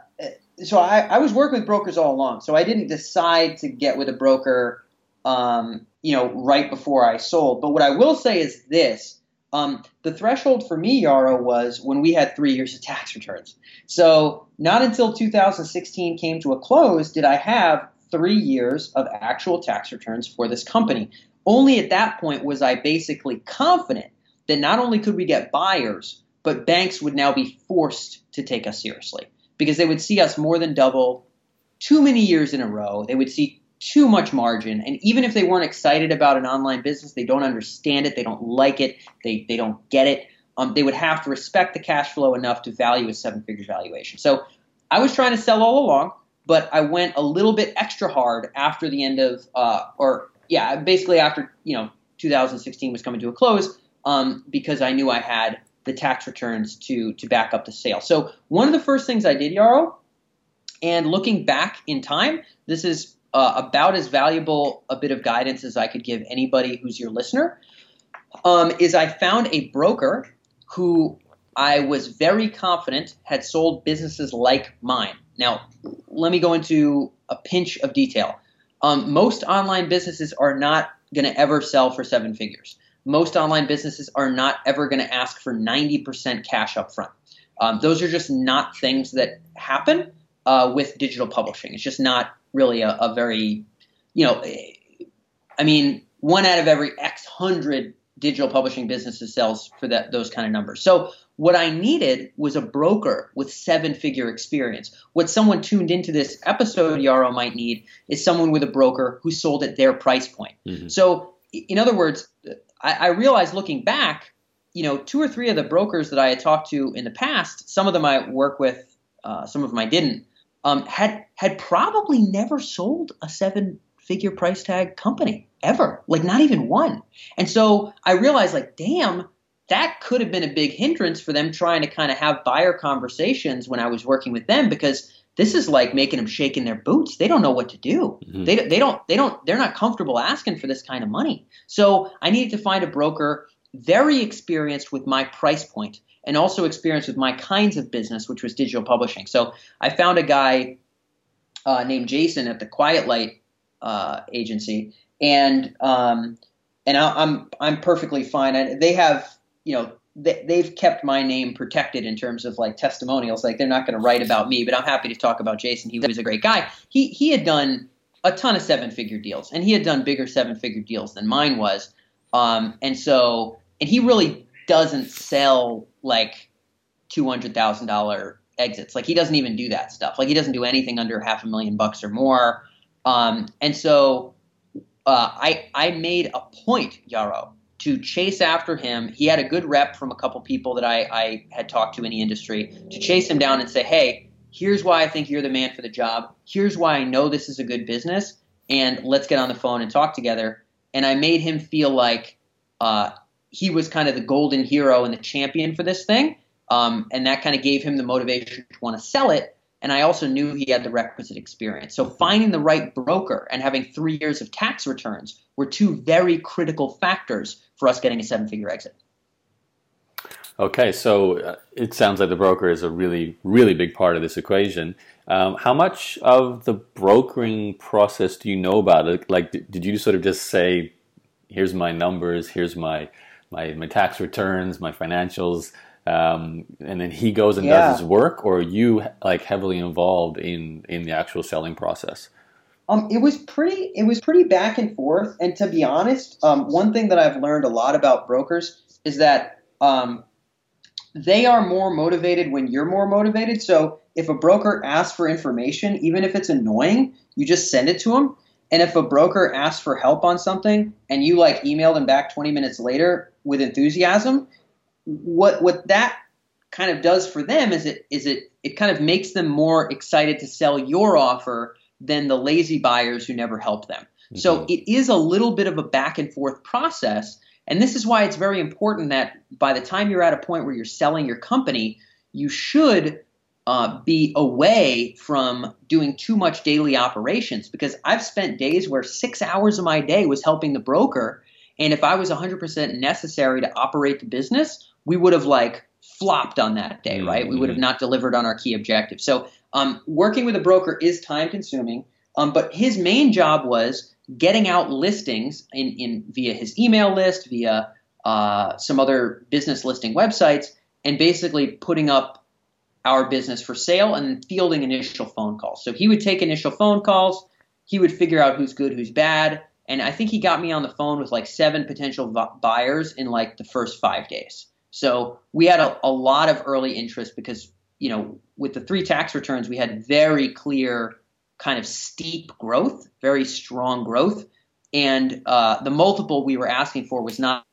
so I, I was working with brokers all along. So I didn't decide to get with a broker, um, you know, right before I sold. But what I will say is this. Um, the threshold for me, Yaro, was when we had three years of tax returns. So not until 2016 came to a close did I have three years of actual tax returns for this company. Only at that point was I basically confident that not only could we get buyers, but banks would now be forced to take us seriously because they would see us more than double too many years in a row. They would see too much margin. And even if they weren't excited about an online business, they don't understand it, they don't like it, they, they don't get it, um, they would have to respect the cash flow enough to value a seven figure valuation. So I was trying to sell all along, but I went a little bit extra hard after the end of, uh, or yeah, basically after, you know, 2016 was coming to a close um, because I knew I had the tax returns to to back up the sale. So one of the first things I did, Yaro, and looking back in time, this is uh, about as valuable a bit of guidance as I could give anybody who's your listener. Um, is I found a broker who I was very confident had sold businesses like mine. Now, let me go into a pinch of detail. Um, most online businesses are not going to ever sell for seven figures. Most online businesses are not ever going to ask for 90% cash up front. Um, those are just not things that happen uh, with digital publishing. It's just not really a, a very, you know, I mean, one out of every X hundred digital publishing businesses sells for that those kind of numbers. So what I needed was a broker with seven figure experience. What someone tuned into this episode Yaro might need is someone with a broker who sold at their price point. Mm-hmm. So in other words, I, I realized looking back, you know, two or three of the brokers that I had talked to in the past, some of them I work with, uh, some of them I didn't um, had had probably never sold a seven figure price tag company ever, like not even one. And so I realized, like, damn, that could have been a big hindrance for them trying to kind of have buyer conversations when I was working with them because this is like making them shake in their boots. They don't know what to do. Mm-hmm. They, they don't they don't they're not comfortable asking for this kind of money. So I needed to find a broker very experienced with my price point and also experienced with my kinds of business, which was digital publishing. So I found a guy uh, named Jason at the Quiet Light uh, agency, and um, and I, am I'm perfectly fine. And they have you know they've kept my name protected in terms of like testimonials. Like they're not going to write about me, but I'm happy to talk about Jason. He was a great guy. He he had done a ton of seven figure deals, and he had done bigger seven figure deals than mine was. Um, and so and he really doesn't sell like two hundred thousand dollar exits. Like he doesn't even do that stuff. Like he doesn't do anything under half a million bucks or more. Um, and so uh, I I made a point, Yaro, to chase after him. He had a good rep from a couple people that I, I had talked to in the industry to chase him down and say, hey, here's why I think you're the man for the job. Here's why I know this is a good business, and let's get on the phone and talk together. And I made him feel like uh, he was kind of the golden hero and the champion for this thing. Um, and that kind of gave him the motivation to want to sell it. And I also knew he had the requisite experience. So finding the right broker and having three years of tax returns were two very critical factors for us getting a seven figure exit. Okay, so uh, it sounds like the broker is a really, really big part of this equation. Um, how much of the brokering process do you know about it? Like, did you sort of just say, here's my numbers, here's my my, my tax returns, my financials, um, and then he goes and yeah. does his work, or you like heavily involved in in the actual selling process? Um, it was pretty. It was pretty back and forth. And to be honest, um, one thing that I've learned a lot about brokers is that um, they are more motivated when you're more motivated. So if a broker asks for information, even if it's annoying, you just send it to them. And if a broker asks for help on something and you like email them back 20 minutes later with enthusiasm, what what that kind of does for them is it is it it kind of makes them more excited to sell your offer than the lazy buyers who never help them. Mm-hmm. So it is a little bit of a back and forth process. And this is why it's very important that by the time you're at a point where you're selling your company, you should uh, be away from doing too much daily operations because I've spent days where six hours of my day was helping the broker. And if I was 100% necessary to operate the business, we would have like flopped on that day, right? Mm-hmm. We would have not delivered on our key objective. So um, working with a broker is time consuming, um, but his main job was getting out listings in, in via his email list, via uh, some other business listing websites, and basically putting up our business for sale and fielding initial phone calls. So he would take initial phone calls. he would figure out who's good, who's bad. And I think he got me on the phone with like seven potential buyers in like the first five days. So we had a, a lot of early interest because, you know, with the three tax returns, we had very clear, kind of steep growth, very strong growth. And uh, the multiple we were asking for was not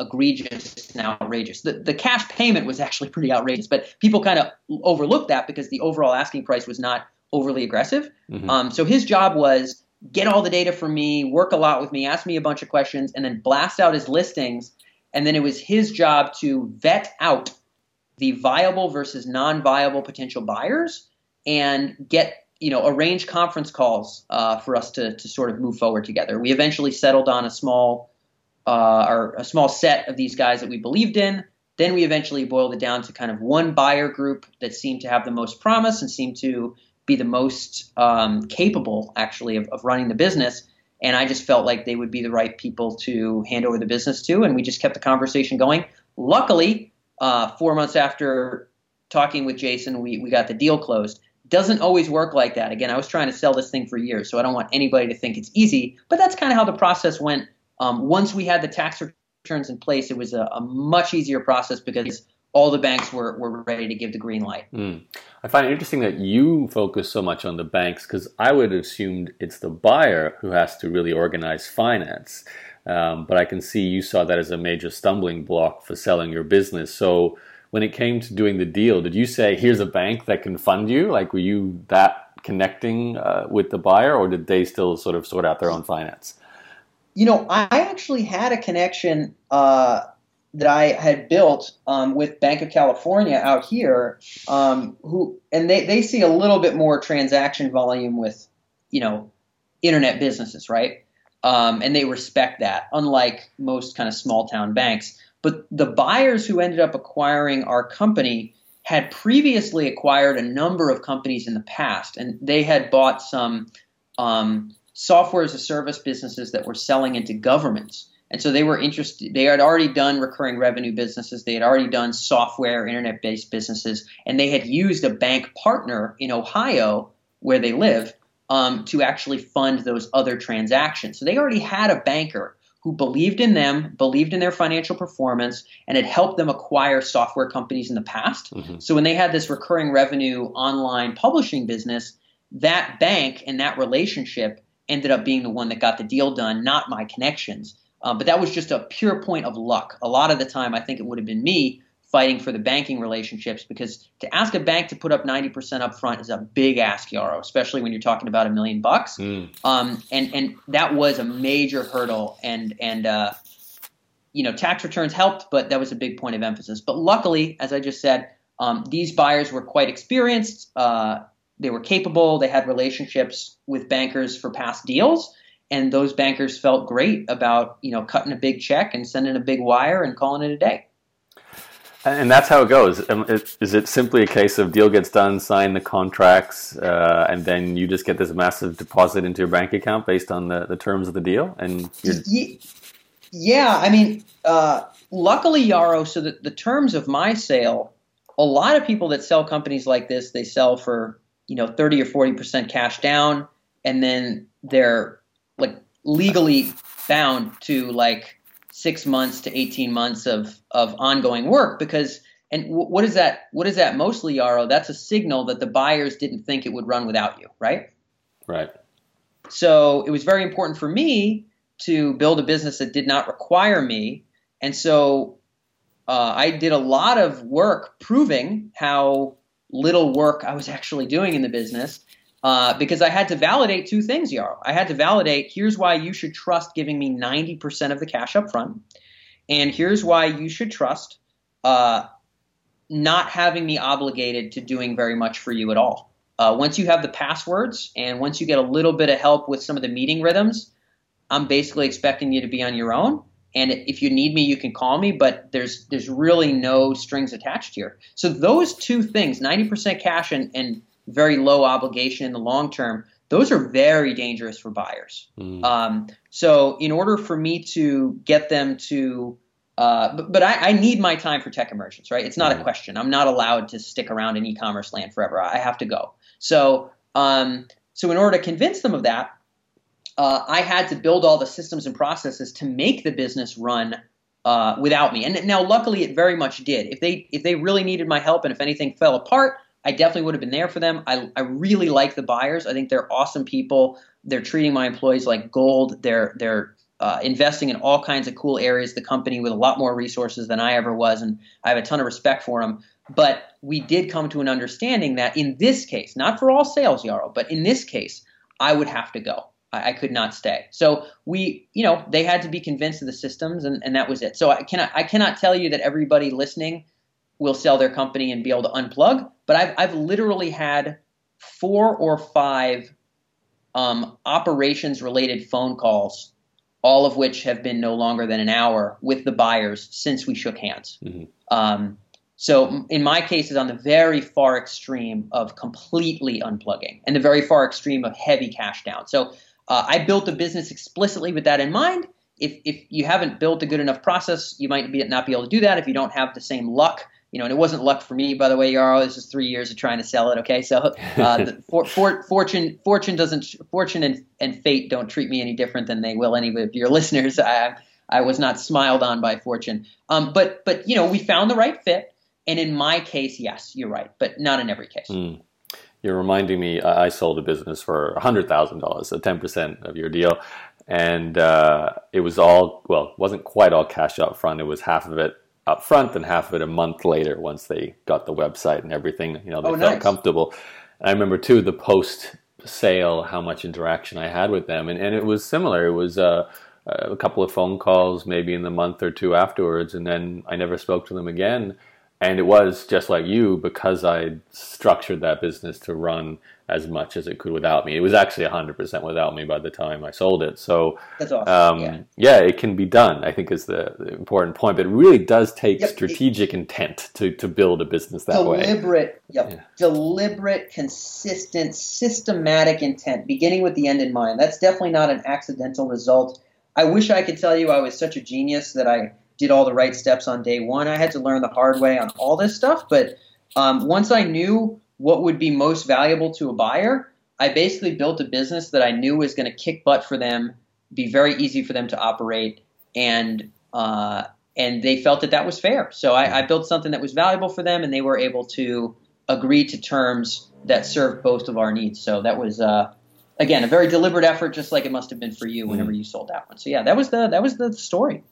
egregious and outrageous. The, the cash payment was actually pretty outrageous, but people kind of overlooked that because the overall asking price was not overly aggressive. Mm-hmm. Um, so his job was get all the data from me, work a lot with me, ask me a bunch of questions, and then blast out his listings. And then it was his job to vet out the viable versus non-viable potential buyers and get you know arrange conference calls uh, for us to to sort of move forward together. We eventually settled on a small uh, or a small set of these guys that we believed in. Then we eventually boiled it down to kind of one buyer group that seemed to have the most promise and seemed to be the most um, capable, actually, of, of running the business. And I just felt like they would be the right people to hand over the business to. And we just kept the conversation going. Luckily, uh, four months after talking with Jason, we, we got the deal closed. Doesn't always work like that. Again, I was trying to sell this thing for years, so I don't want anybody to think it's easy. But that's kind of how the process went. Um, once we had the tax returns in place, it was a, a much easier process because all the banks were, were ready to give the green light. Mm. I find it interesting that you focus so much on the banks because I would have assumed it's the buyer who has to really organize finance. Um, but I can see you saw that as a major stumbling block for selling your business. So when it came to doing the deal, did you say, here's a bank that can fund you? Like, were you that connecting uh, with the buyer or did they still sort of sort out their own finance? You know, I actually had a connection. Uh, that I had built um, with Bank of California out here, um, who and they, they see a little bit more transaction volume with, you know, internet businesses, right? Um, and they respect that, unlike most kind of small town banks. But the buyers who ended up acquiring our company had previously acquired a number of companies in the past, and they had bought some um, software as a service businesses that were selling into governments. And so they were interested, they had already done recurring revenue businesses, they had already done software, internet based businesses, and they had used a bank partner in Ohio where they live um, to actually fund those other transactions. So they already had a banker who believed in them, believed in their financial performance, and had helped them acquire software companies in the past. Mm-hmm. So when they had this recurring revenue online publishing business, that bank and that relationship ended up being the one that got the deal done, not my connections. Um, but that was just a pure point of luck. A lot of the time, I think it would have been me fighting for the banking relationships because to ask a bank to put up 90% up front is a big ask, Yaro, especially when you're talking about a million bucks. Mm. Um, and, and that was a major hurdle. And, and uh, you know, tax returns helped, but that was a big point of emphasis. But luckily, as I just said, um, these buyers were quite experienced. Uh, they were capable. They had relationships with bankers for past deals and those bankers felt great about you know cutting a big check and sending a big wire and calling it a day. And that's how it goes. Um, is it simply a case of deal gets done, sign the contracts, uh, and then you just get this massive deposit into your bank account based on the, the terms of the deal? And yeah, I mean, uh, luckily, Yaro, so that the terms of my sale, a lot of people that sell companies like this, they sell for you know thirty or forty percent cash down, and then they're like legally bound to like six months to 18 months of, of ongoing work because and what is that what is that mostly Yaro that's a signal that the buyers didn't think it would run without you right? Right. So it was very important for me to build a business that did not require me and so uh, i did a lot of work proving how little work i was actually doing in the business uh, because I had to validate two things, Yaro. I had to validate here's why you should trust giving me 90% of the cash up front, and here's why you should trust uh, not having me obligated to doing very much for you at all. Uh, once you have the passwords and once you get a little bit of help with some of the meeting rhythms, I'm basically expecting you to be on your own. And if you need me, you can call me, but there's there's really no strings attached here. So those two things, 90% cash and, and very low obligation in the long term, those are very dangerous for buyers. Mm. Um, so, in order for me to get them to, uh, but, but I, I, need my time for tech emergence, right? It's not mm. a hmm. question. I'm not allowed to stick around in e-commerce land forever. I have to go. So, um, so in order to convince them of that, uh, I had to build all the systems and processes to make the business run uh, without me. And now, luckily, it very much did. If they if they really needed my help, and if anything fell apart, I definitely would have been there for them. I, I really like the buyers. I think they're awesome people. They're treating my employees like gold. They're they're uh, investing in all kinds of cool areas. The company with a lot more resources than I ever was, and I have a ton of respect for them. But we did come to an understanding that in this case, not for all sales, Yaro, but in this case, I would have to go. I, I, could not stay. So we, you know, they had to be convinced of the systems, and, and that was it. So I cannot, I cannot tell you that everybody listening will sell their company and be able to unplug, but I've, I've literally had four or five um, operations related phone calls, all of which have been no longer than an hour with the buyers since we shook hands. Mm-hmm. Um, so in my case, is on the very far extreme of completely unplugging and the very far extreme of heavy cash down. So uh, I built a business explicitly with that in mind. If, if you haven't built a good enough process, you might be, not be able to do that. If you don't have the same luck, you know, and it wasn't luck for me, by the way, Yaro. This is three years of trying to sell it. Okay, so uh, for, for, fortune, fortune doesn't, fortune and, and fate don't treat me any different than they will any of your listeners. I, I was not smiled on by fortune. Um, but, but you know, we found the right fit, and in my case, yes, you're right, but not in every case. Mm you're reminding me I sold a business for $100,000, so 10% of your deal. And uh, it was all, well, it wasn't quite all cash up front. It was half of it up front and half of it a month later once they got the website and everything. You know, they oh, felt nice. comfortable. And I remember too the post sale, how much interaction I had with them. And, and it was similar. It was uh, a couple of phone calls maybe in the month or two afterwards. And then I never spoke to them again and it was just like you because I structured that business to run as much as it could without me. It was actually 100% without me by the time I sold it. So, awesome. um, yeah. yeah. it can be done, I think is the, the, important point. But it really does take yep. strategic intent to, to build a business that deliberate, way. Deliberate, yep. Yeah. Deliberate, consistent, systematic intent, beginning with the end in mind. That's definitely not an accidental result. I wish I could tell you I was such a genius that I – did all the right steps on day one. I had to learn the hard way on all this stuff, but um, once I knew what would be most valuable to a buyer, I basically built a business that I knew was going to kick butt for them, be very easy for them to operate, and uh, and they felt that that was fair. So I, I, built something that was valuable for them, and they were able to agree to terms that served both of our needs. So that was. Uh, again, a very deliberate effort, just like it must have been for you whenever mm. you sold that one. So yeah, that was the that was the story.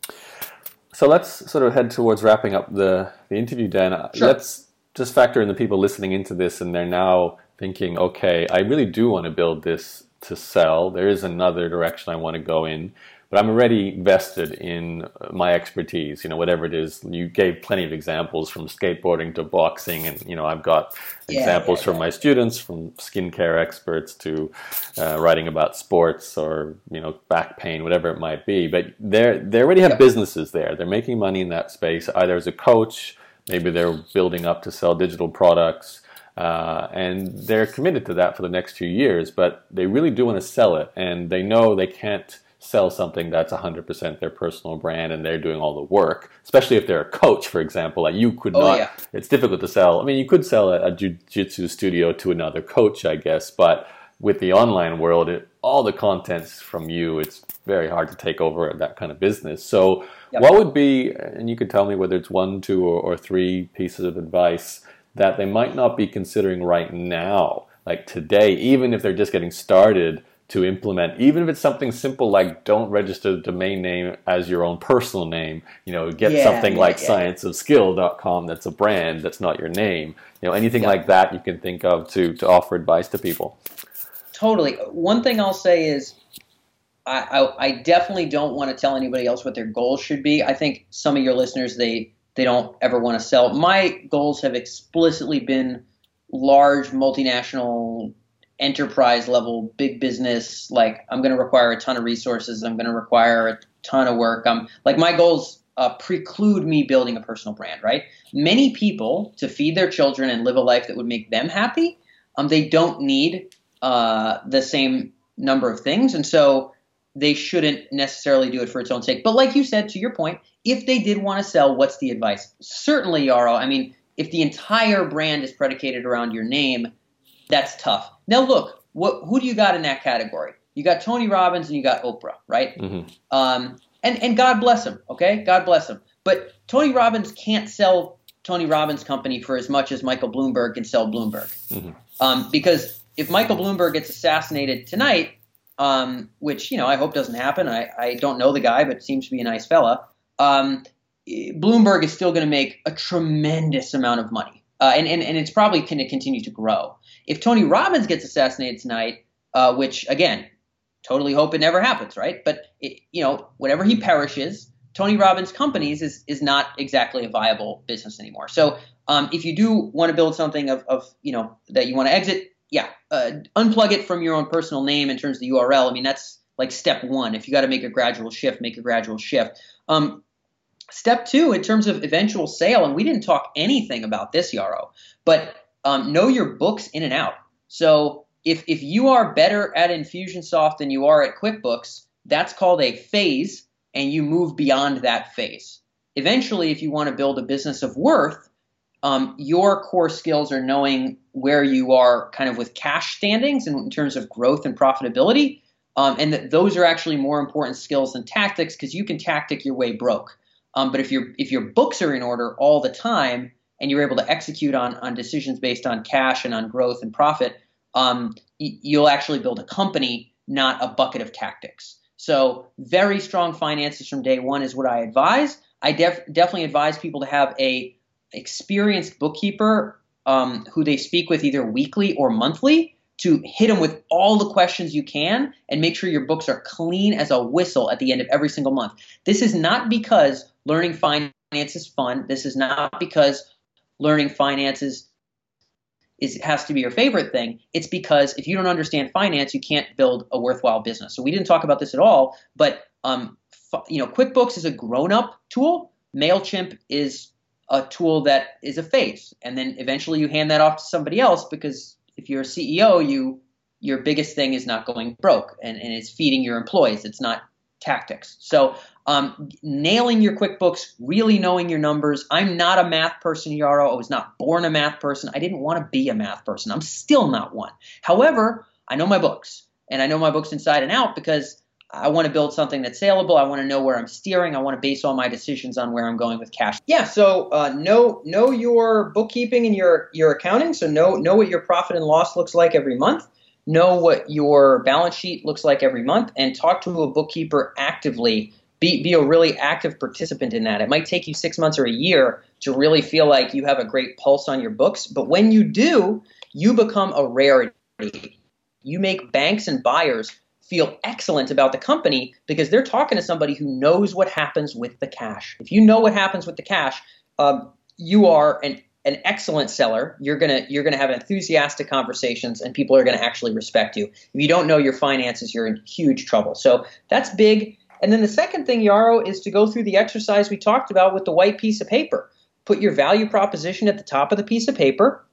So let's sort of head towards wrapping up the, the interview, Dan. Uh, sure. Let's just factor in the people listening into this and they're now thinking, okay, I really do want to build this to sell. There is another direction I want to go in but I'm already vested in my expertise. You know, whatever it is. You gave plenty of examples from skateboarding to boxing, and you know, I've got yeah, examples yeah, from yeah. my students, from skincare experts to uh, writing about sports or you know back pain, whatever it might be. But they they already have businesses there. They're making money in that space, either as a coach, maybe they're building up to sell digital products. Uh, and they're committed to that for the next few years, but they really do want to sell it, and they know they can't sell something that's 100% their personal brand and they're doing all the work, especially if they're a coach, for example. Like you could oh, not, yeah. it's difficult to sell. I mean, you could sell a, a jiu-jitsu studio to another coach, I guess, but with the online world, it, all the content's from you. It's very hard to take over that kind of business. So, yep. what would be, and you could tell me whether it's one, two, or, or three pieces of advice that they might not be considering right now, like today, even if they're just getting started to implement, even if it's something simple like don't register the domain name as your own personal name. You know, get yeah, something yeah, like yeah. scienceofskill.com that's a brand that's not your name. You know, anything like that you can think of to to offer advice to people. Totally. One thing I'll say is. I, I, I definitely don't want to tell anybody else what their goals should be. I think some of your listeners they they don't ever want to sell. My goals have explicitly been large multinational enterprise level big business like i'm going to require a ton of resources i'm going to require a ton of work i'm like my goals uh, preclude me building a personal brand right? Many people to feed their children and live a life that would make them happy um, they don't need uh, the same number of things and so they shouldn't necessarily do it for its own sake. But like you said to your point if they did want to sell what's the advice? Certainly yaro i mean if the entire brand is predicated around your name that's tough. Now look, what, who do you got in that category? You got Tony Robbins and you got Oprah, right? Mm-hmm. Um, and and God bless him, okay? God bless him. But Tony Robbins can't sell Tony Robbins' company for as much as Michael Bloomberg can sell Bloomberg, mm-hmm. um, because if Michael Bloomberg gets assassinated tonight, um, which you know I hope doesn't happen. I, I don't know the guy, but seems to be a nice fella. Um, Bloomberg is still going to make a tremendous amount of money, uh, and, and and it's probably going to continue to grow. If Tony Robbins gets assassinated tonight, uh, which again, totally hope it never happens, right? But it, you know, whenever he perishes, Tony Robbins Companies is is not exactly a viable business anymore. So um, if you do want to build something of, of you know that you want to exit, yeah, uh, unplug it from your own personal name in terms of the URL. I mean, that's like step one. If you got to make a gradual shift, make a gradual shift. Um, step two, in terms of eventual sale, and we didn't talk anything about this, Yaro, but um, know your books in and out. So if if you are better at Infusionsoft than you are at QuickBooks, that's called a phase, and you move beyond that phase. Eventually, if you want to build a business of worth, um, your core skills are knowing where you are kind of with cash standings and in terms of growth and profitability. Um, and that those are actually more important skills than tactics because you can tactic your way broke. Um, but if your if your books are in order all the time and you're able to execute on on decisions based on cash and on growth and profit, um, y- you'll actually build a company, not a bucket of tactics. So very strong finances from day one is what I advise. I def- definitely advise people to have a experienced bookkeeper um, who they speak with either weekly or monthly to hit them with all the questions you can and make sure your books are clean as a whistle at the end of every single month. This is not because learning finance is fun. This is not because learning finances is has to be your favorite thing. It's because if you don't understand finance, you can't build a worthwhile business. So we didn't talk about this at all, but um, you know, QuickBooks is a grown-up tool. Mailchimp is a tool that is a phase, and then eventually you hand that off to somebody else because if you're a CEO, you your biggest thing is not going broke and, and it's feeding your employees. It's not tactics. So um, nailing your QuickBooks, really knowing your numbers. I'm not a math person, Yaro. I was not born a math person. I didn't want to be a math person. I'm still not one. However, I know my books, and I know my books inside and out because I want to build something that's saleable. I want to know where I'm steering. I want to base all my decisions on where I'm going with cash. Yeah. So uh, know know your bookkeeping and your your accounting. So know know what your profit and loss looks like every month. Know what your balance sheet looks like every month, and talk to a bookkeeper actively. Be be a really active participant in that. It might take you six months or a year to really feel like you have a great pulse on your books, but when you do, you become a rarity. You make banks and buyers feel excellent about the company because they're talking to somebody who knows what happens with the cash. If you know what happens with the cash, um, you are an an excellent seller. You're gonna you're gonna have enthusiastic conversations, and people are gonna actually respect you. If you don't know your finances, you're in huge trouble. So that's big. And then the second thing, Yaro, is to go through the exercise we talked about with the white piece of paper. Put your value proposition at the top of the piece of paper,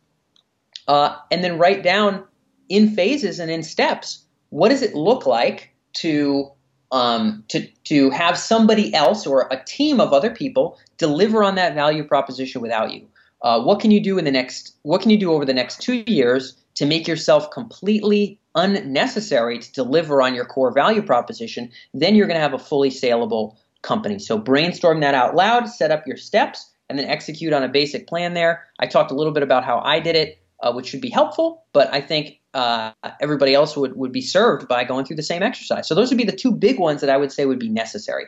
uh, and then write down in phases and in steps what does it look like to um, to to have somebody else or a team of other people deliver on that value proposition without you? Uh, what can you do in the next? What can you do over the next two years to make yourself completely unnecessary to deliver on your core value proposition? Then you're going to have a fully saleable company. So brainstorm that out loud, set up your steps, and then execute on a basic plan. There, I talked a little bit about how I did it, uh, which should be helpful. But I think uh, everybody else would, would be served by going through the same exercise. So those would be the two big ones that I would say would be necessary.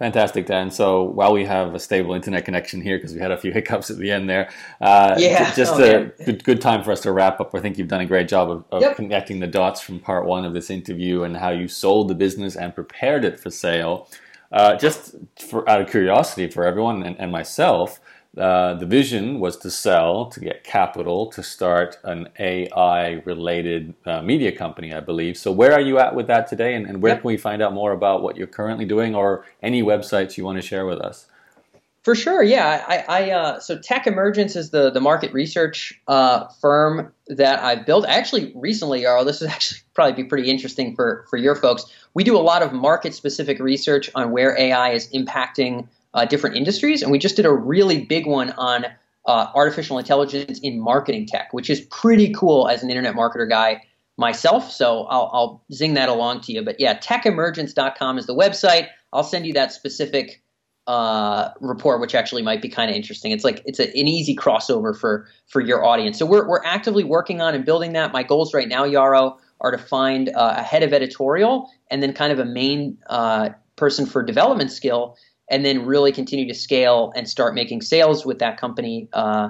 Fantastic, Dan. So while we have a stable internet connection here, because we had a few hiccups at the end there, uh, yeah, just oh, a good, good time for us to wrap up. I think you've done a great job of, of yep. connecting the dots from part one of this interview and how you sold the business and prepared it for sale. Uh, just for, out of curiosity for everyone and, and myself, uh, the vision was to sell, to get capital, to start an AI related uh, media company, I believe. So, where are you at with that today, and, and where yep. can we find out more about what you're currently doing or any websites you want to share with us? For sure, yeah. I, I uh, so Tech Emergence is the the market research uh, firm that I've built. Actually, recently, Yaro, this would actually probably be pretty interesting for for your folks. We do a lot of market specific research on where AI is impacting uh, different industries, and we just did a really big one on uh, artificial intelligence in marketing tech, which is pretty cool as an internet marketer guy myself. So I'll, I'll zing that along to you. But yeah, techemergence.com is the website. I'll send you that specific uh, report, which actually might be kind of interesting. It's like it's a, an easy crossover for for your audience. So we're we're actively working on and building that. My goals right now, Yaro, are to find uh, a head of editorial and then kind of a main uh, person for development skill, and then really continue to scale and start making sales with that company uh,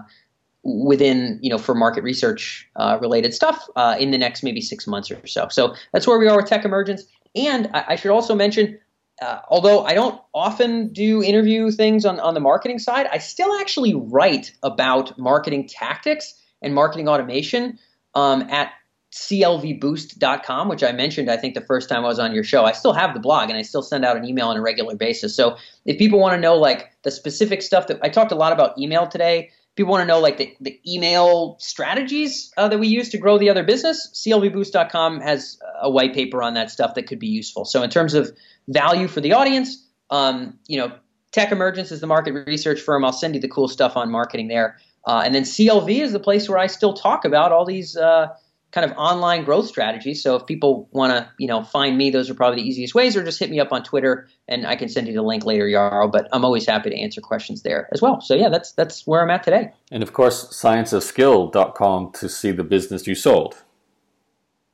within you know for market research uh, related stuff uh, in the next maybe six months or so. So that's where we are with Tech Emergence. And I, I should also mention uh, although I don't often do interview things on, on the marketing side, I still actually write about marketing tactics and marketing automation um, at clvboost.com, which I mentioned, I think, the first time I was on your show. I still have the blog and I still send out an email on a regular basis. So if people want to know like the specific stuff that I talked a lot about email today, people want to know like the, the email strategies uh, that we use to grow the other business, clvboost.com has a white paper on that stuff that could be useful. So in terms of value for the audience. Um, you know, Tech Emergence is the market research firm. I'll send you the cool stuff on marketing there. Uh, and then CLV is the place where I still talk about all these uh, kind of online growth strategies. So if people want to, you know, find me, those are probably the easiest ways, or just hit me up on Twitter, and I can send you the link later, Yaro. But I'm always happy to answer questions there as well. So yeah, that's that's where I'm at today. And of course, scienceofskill.com to see the business you sold.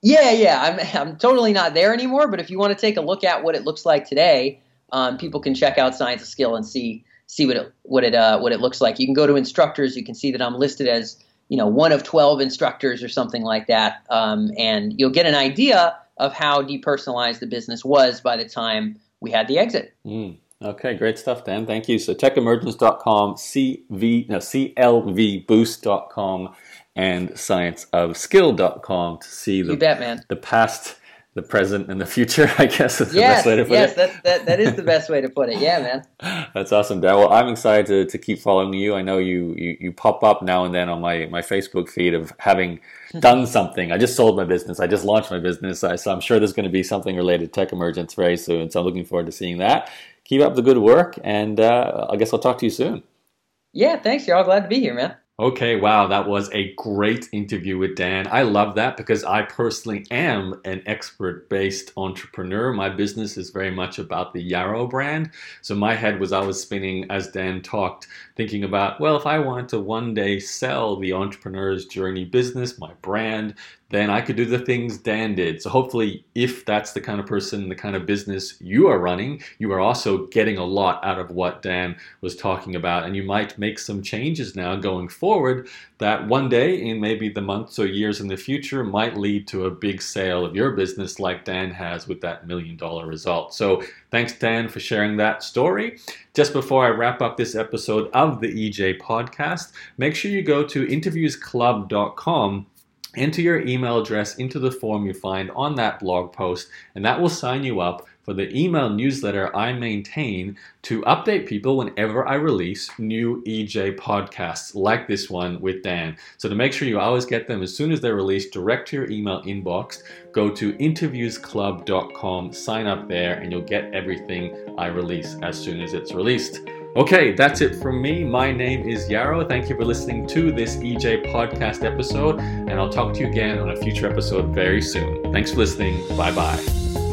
Yeah, yeah, I'm I'm totally not there anymore. But if you want to take a look at what it looks like today, um, people can check out Science of Skill and see see what it what it uh, what it looks like. You can go to instructors. You can see that I'm listed as you know one of twelve instructors or something like that, um, and you'll get an idea of how depersonalized the business was by the time we had the exit. Mm. Okay, great stuff, Dan. Thank you. So techemergence.com, CV, no, CLVboost.com and scienceofskill.com to see the, bet, the past, the present, and the future, I guess is the yes, best way to put yes, it. Yes, that, that, that is the best way to put it. Yeah, man. That's awesome, Dan. Well, I'm excited to, to keep following you. I know you, you, you pop up now and then on my, my Facebook feed of having done something. I just sold my business. I just launched my business. I, so I'm sure there's going to be something related to Tech Emergence very soon. So I'm looking forward to seeing that. Keep up the good work, and uh, I guess I'll talk to you soon. Yeah, thanks. You're all glad to be here, man. Okay, wow, that was a great interview with Dan. I love that because I personally am an expert based entrepreneur. My business is very much about the Yaro brand. So my head was always spinning as Dan talked, thinking about, well, if I wanted to one day sell the entrepreneur's journey business, my brand, then I could do the things Dan did. So hopefully, if that's the kind of person, the kind of business you are running, you are also getting a lot out of what Dan was talking about. And you might make some changes now going forward that one day, in maybe the months or years in the future, might lead to a big sale of your business like Dan has with that million dollar result. So thanks, Dan, for sharing that story. Just before I wrap up this episode of the EJ podcast, make sure you go to interviewsclub.com enter your email address into the form you find on that blog post, and that will sign you up for the email newsletter I maintain to update people whenever I release new EJ podcasts like this one with Dan. So, to make sure you always get them as soon as they're released direct to your email inbox, go to interviewsclub.com, sign up there, and you'll get everything I release as soon as it's released. Okay, that's it from me. My name is Yaro. Thank you for listening to this EJ podcast episode, and I'll talk to you again on a future episode very soon. Thanks for listening. Bye bye.